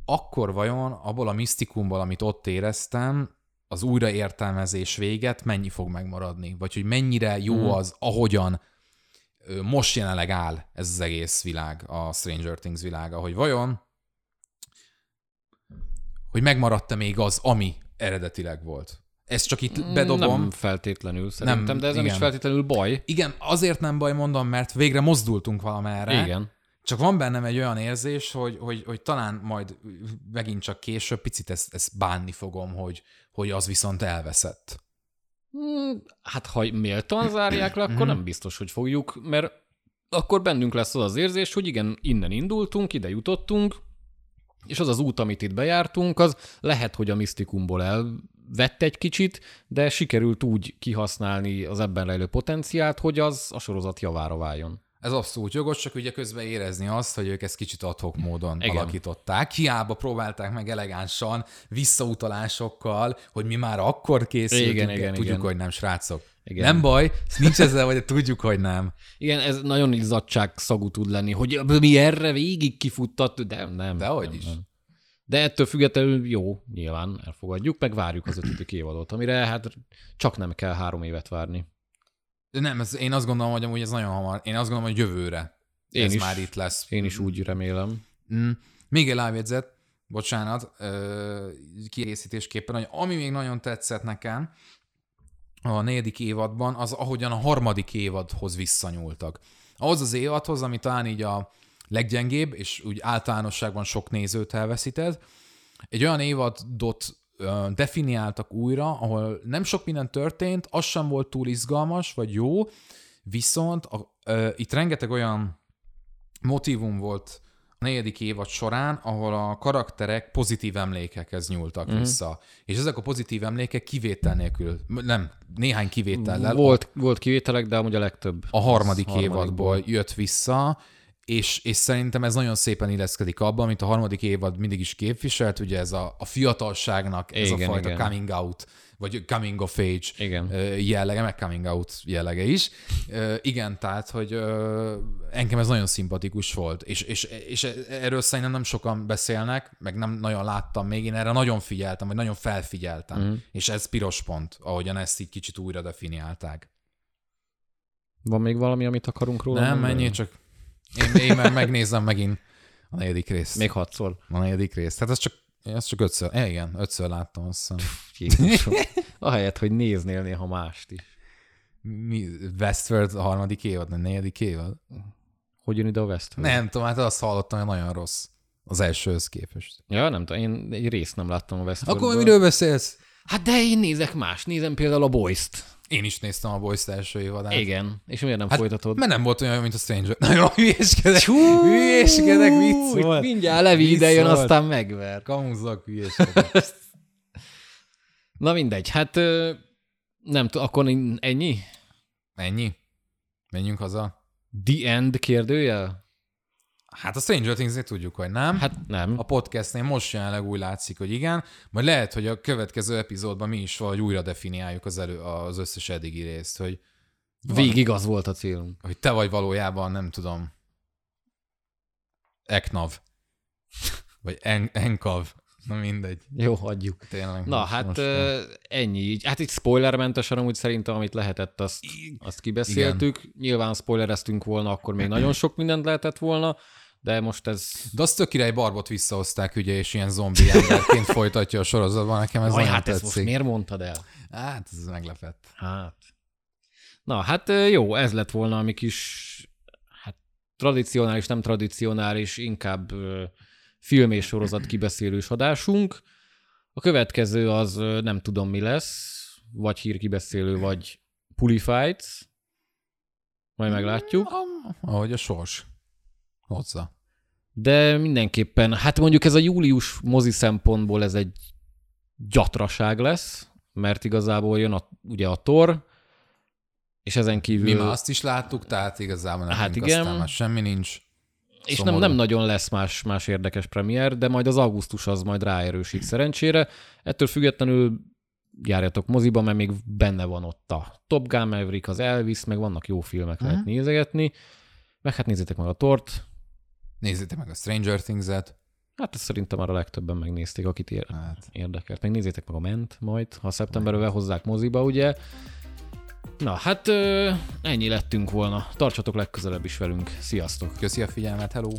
akkor vajon abból a misztikumból, amit ott éreztem, az újraértelmezés véget mennyi fog megmaradni? Vagy hogy mennyire jó az, ahogyan most jelenleg áll ez az egész világ, a Stranger Things világa, hogy vajon hogy megmaradt-e még az, ami eredetileg volt. Ezt csak itt bedobom. Nem feltétlenül szerintem, Nem, de ez nem is igen. feltétlenül baj. Igen, azért nem baj mondom, mert végre mozdultunk valamerre. Igen. Csak van bennem egy olyan érzés, hogy, hogy, hogy talán majd megint csak később picit ezt, ezt bánni fogom, hogy, hogy az viszont elveszett. Hmm, Hát ha méltan zárják le, akkor nem biztos, hogy fogjuk, mert akkor bennünk lesz az az érzés, hogy igen, innen indultunk, ide jutottunk, és az az út, amit itt bejártunk, az lehet, hogy a misztikumból elvett egy kicsit, de sikerült úgy kihasználni az ebben rejlő potenciált, hogy az a sorozat javára váljon. Ez abszolút jogos, csak ugye közben érezni azt, hogy ők ezt kicsit adhok módon Igen. Alakították. Hiába próbálták meg elegánsan, visszautalásokkal, hogy mi már akkor készültünk, Igen, igen, tudjuk, igen. hogy nem, srácok. Igen. Nem baj, nincs ezzel, hogy tudjuk, hogy nem. Igen, ez nagyon izzadság szagú tud lenni, hogy mi erre végig kifuttat, de nem. Dehogy nem, is. Nem. De ettől függetlenül jó, nyilván elfogadjuk, meg várjuk az ötödik évadot, amire hát csak nem kell három évet várni. De nem, ez, én azt gondolom, hogy amúgy ez nagyon hamar. Én azt gondolom, hogy jövőre Én ez is. már itt lesz. Én is úgy remélem. Mm. Még egy lábjegyzet, bocsánat, kiegészítésképpen, hogy ami még nagyon tetszett nekem a negyedik évadban, az ahogyan a harmadik évadhoz visszanyúltak. Ahhoz az évadhoz, ami talán így a leggyengébb, és úgy általánosságban sok nézőt elveszített, egy olyan évadot definiáltak újra, ahol nem sok minden történt, az sem volt túl izgalmas, vagy jó, viszont a, ö, itt rengeteg olyan motivum volt a negyedik évad során, ahol a karakterek pozitív emlékekhez nyúltak mm. vissza. És ezek a pozitív emlékek kivétel nélkül, nem, néhány kivétellel Volt, volt kivételek, de amúgy a legtöbb. a harmadik évadból jött vissza, és, és szerintem ez nagyon szépen illeszkedik abba, amit a harmadik évad mindig is képviselt, ugye ez a, a fiatalságnak ez Igen, a fajta igen. coming out, vagy coming of age Igen. jellege, meg coming out jellege is. Igen, tehát, hogy engem ez nagyon szimpatikus volt, és, és, és erről szerintem nem sokan beszélnek, meg nem nagyon láttam még, én erre nagyon figyeltem, vagy nagyon felfigyeltem, mm. és ez piros pont, ahogyan ezt így kicsit újra definiálták. Van még valami, amit akarunk róla Nem, mondani? mennyi, csak én, én meg megnézem megint a negyedik részt. Még hatszor. A negyedik részt. Hát ez csak, ez csak ötször, eh, igen, ötször láttam, azt hiszem. Ahelyett, hogy néznél néha mást is. Mi, Westworld a harmadik évad, nem negyedik évad? Hogy jön ide a West? Nem tudom, hát azt hallottam, hogy nagyon rossz. Az elsőhöz képest. Ja, nem tudom, én egy részt nem láttam a West. Akkor miről beszélsz? Hát de én nézek más. Nézem például a Boys-t. Én is néztem a Boys első évadát. Igen. És miért nem Hát, folytatod? Mert nem volt olyan, mint a Stranger. Nagyon hülyéskedek. hülyéskedek, vicc volt. Mindjárt Levi ide jön, aztán megver. Kamuzak hülyéskedek. Na mindegy, hát nem tudom, akkor ennyi? Ennyi? Menjünk haza. The End kérdőjel? Hát a Stranger things tudjuk, hogy nem. Hát nem. a podcastnél most jelenleg úgy látszik, hogy igen, majd lehet, hogy a következő epizódban mi is valahogy újra definiáljuk az, elő, az összes eddigi részt, hogy, Végig az volt a célunk. hogy te vagy valójában, nem tudom, Eknav, vagy en, Enkav, na mindegy. Jó, hagyjuk. Tényleg. Na, most- hát most, ennyi. Hát itt spoilermentesen amúgy szerintem, amit lehetett, azt, azt kibeszéltük. Igen. Nyilván spoilereztünk volna, akkor még nagyon sok mindent lehetett volna, de most ez... De azt tök király Barbot visszahozták, ugye, és ilyen zombi emberként folytatja a sorozatban, nekem ez Aj, hát ezt tetszik. most miért mondtad el? Hát, ez meglepett. Hát. Na, hát jó, ez lett volna a mi kis, hát tradicionális, nem tradicionális, inkább film és sorozat kibeszélős adásunk. A következő az nem tudom mi lesz, vagy hírkibeszélő, vagy Pulifights. Majd meglátjuk. Ahogy a sors hozza. De mindenképpen, hát mondjuk ez a július mozi szempontból ez egy gyatraság lesz, mert igazából jön a, ugye a Thor, és ezen kívül... Mi már azt is láttuk, tehát igazából nekünk Hát igen. aztán már semmi nincs. És nem, Szomorú. nem nagyon lesz más, más érdekes premier, de majd az augusztus az majd ráerősít szerencsére. Ettől függetlenül járjatok moziba, mert még benne van ott a Top Gun Maverick, az Elvis, meg vannak jó filmek, lehet Mhm. nézegetni. Meg hát nézzétek meg a Tort. Nézzétek meg a Stranger Things-et. Hát ezt szerintem már a legtöbben megnézték, akit ér- Hát, érdekelt. Meg nézzétek meg a Ment majd, ha szeptemberben hozzák moziba, ugye. Na, hát ö, ennyi lettünk volna. Tartsatok legközelebb is velünk. Sziasztok! köszi a figyelmet, hello!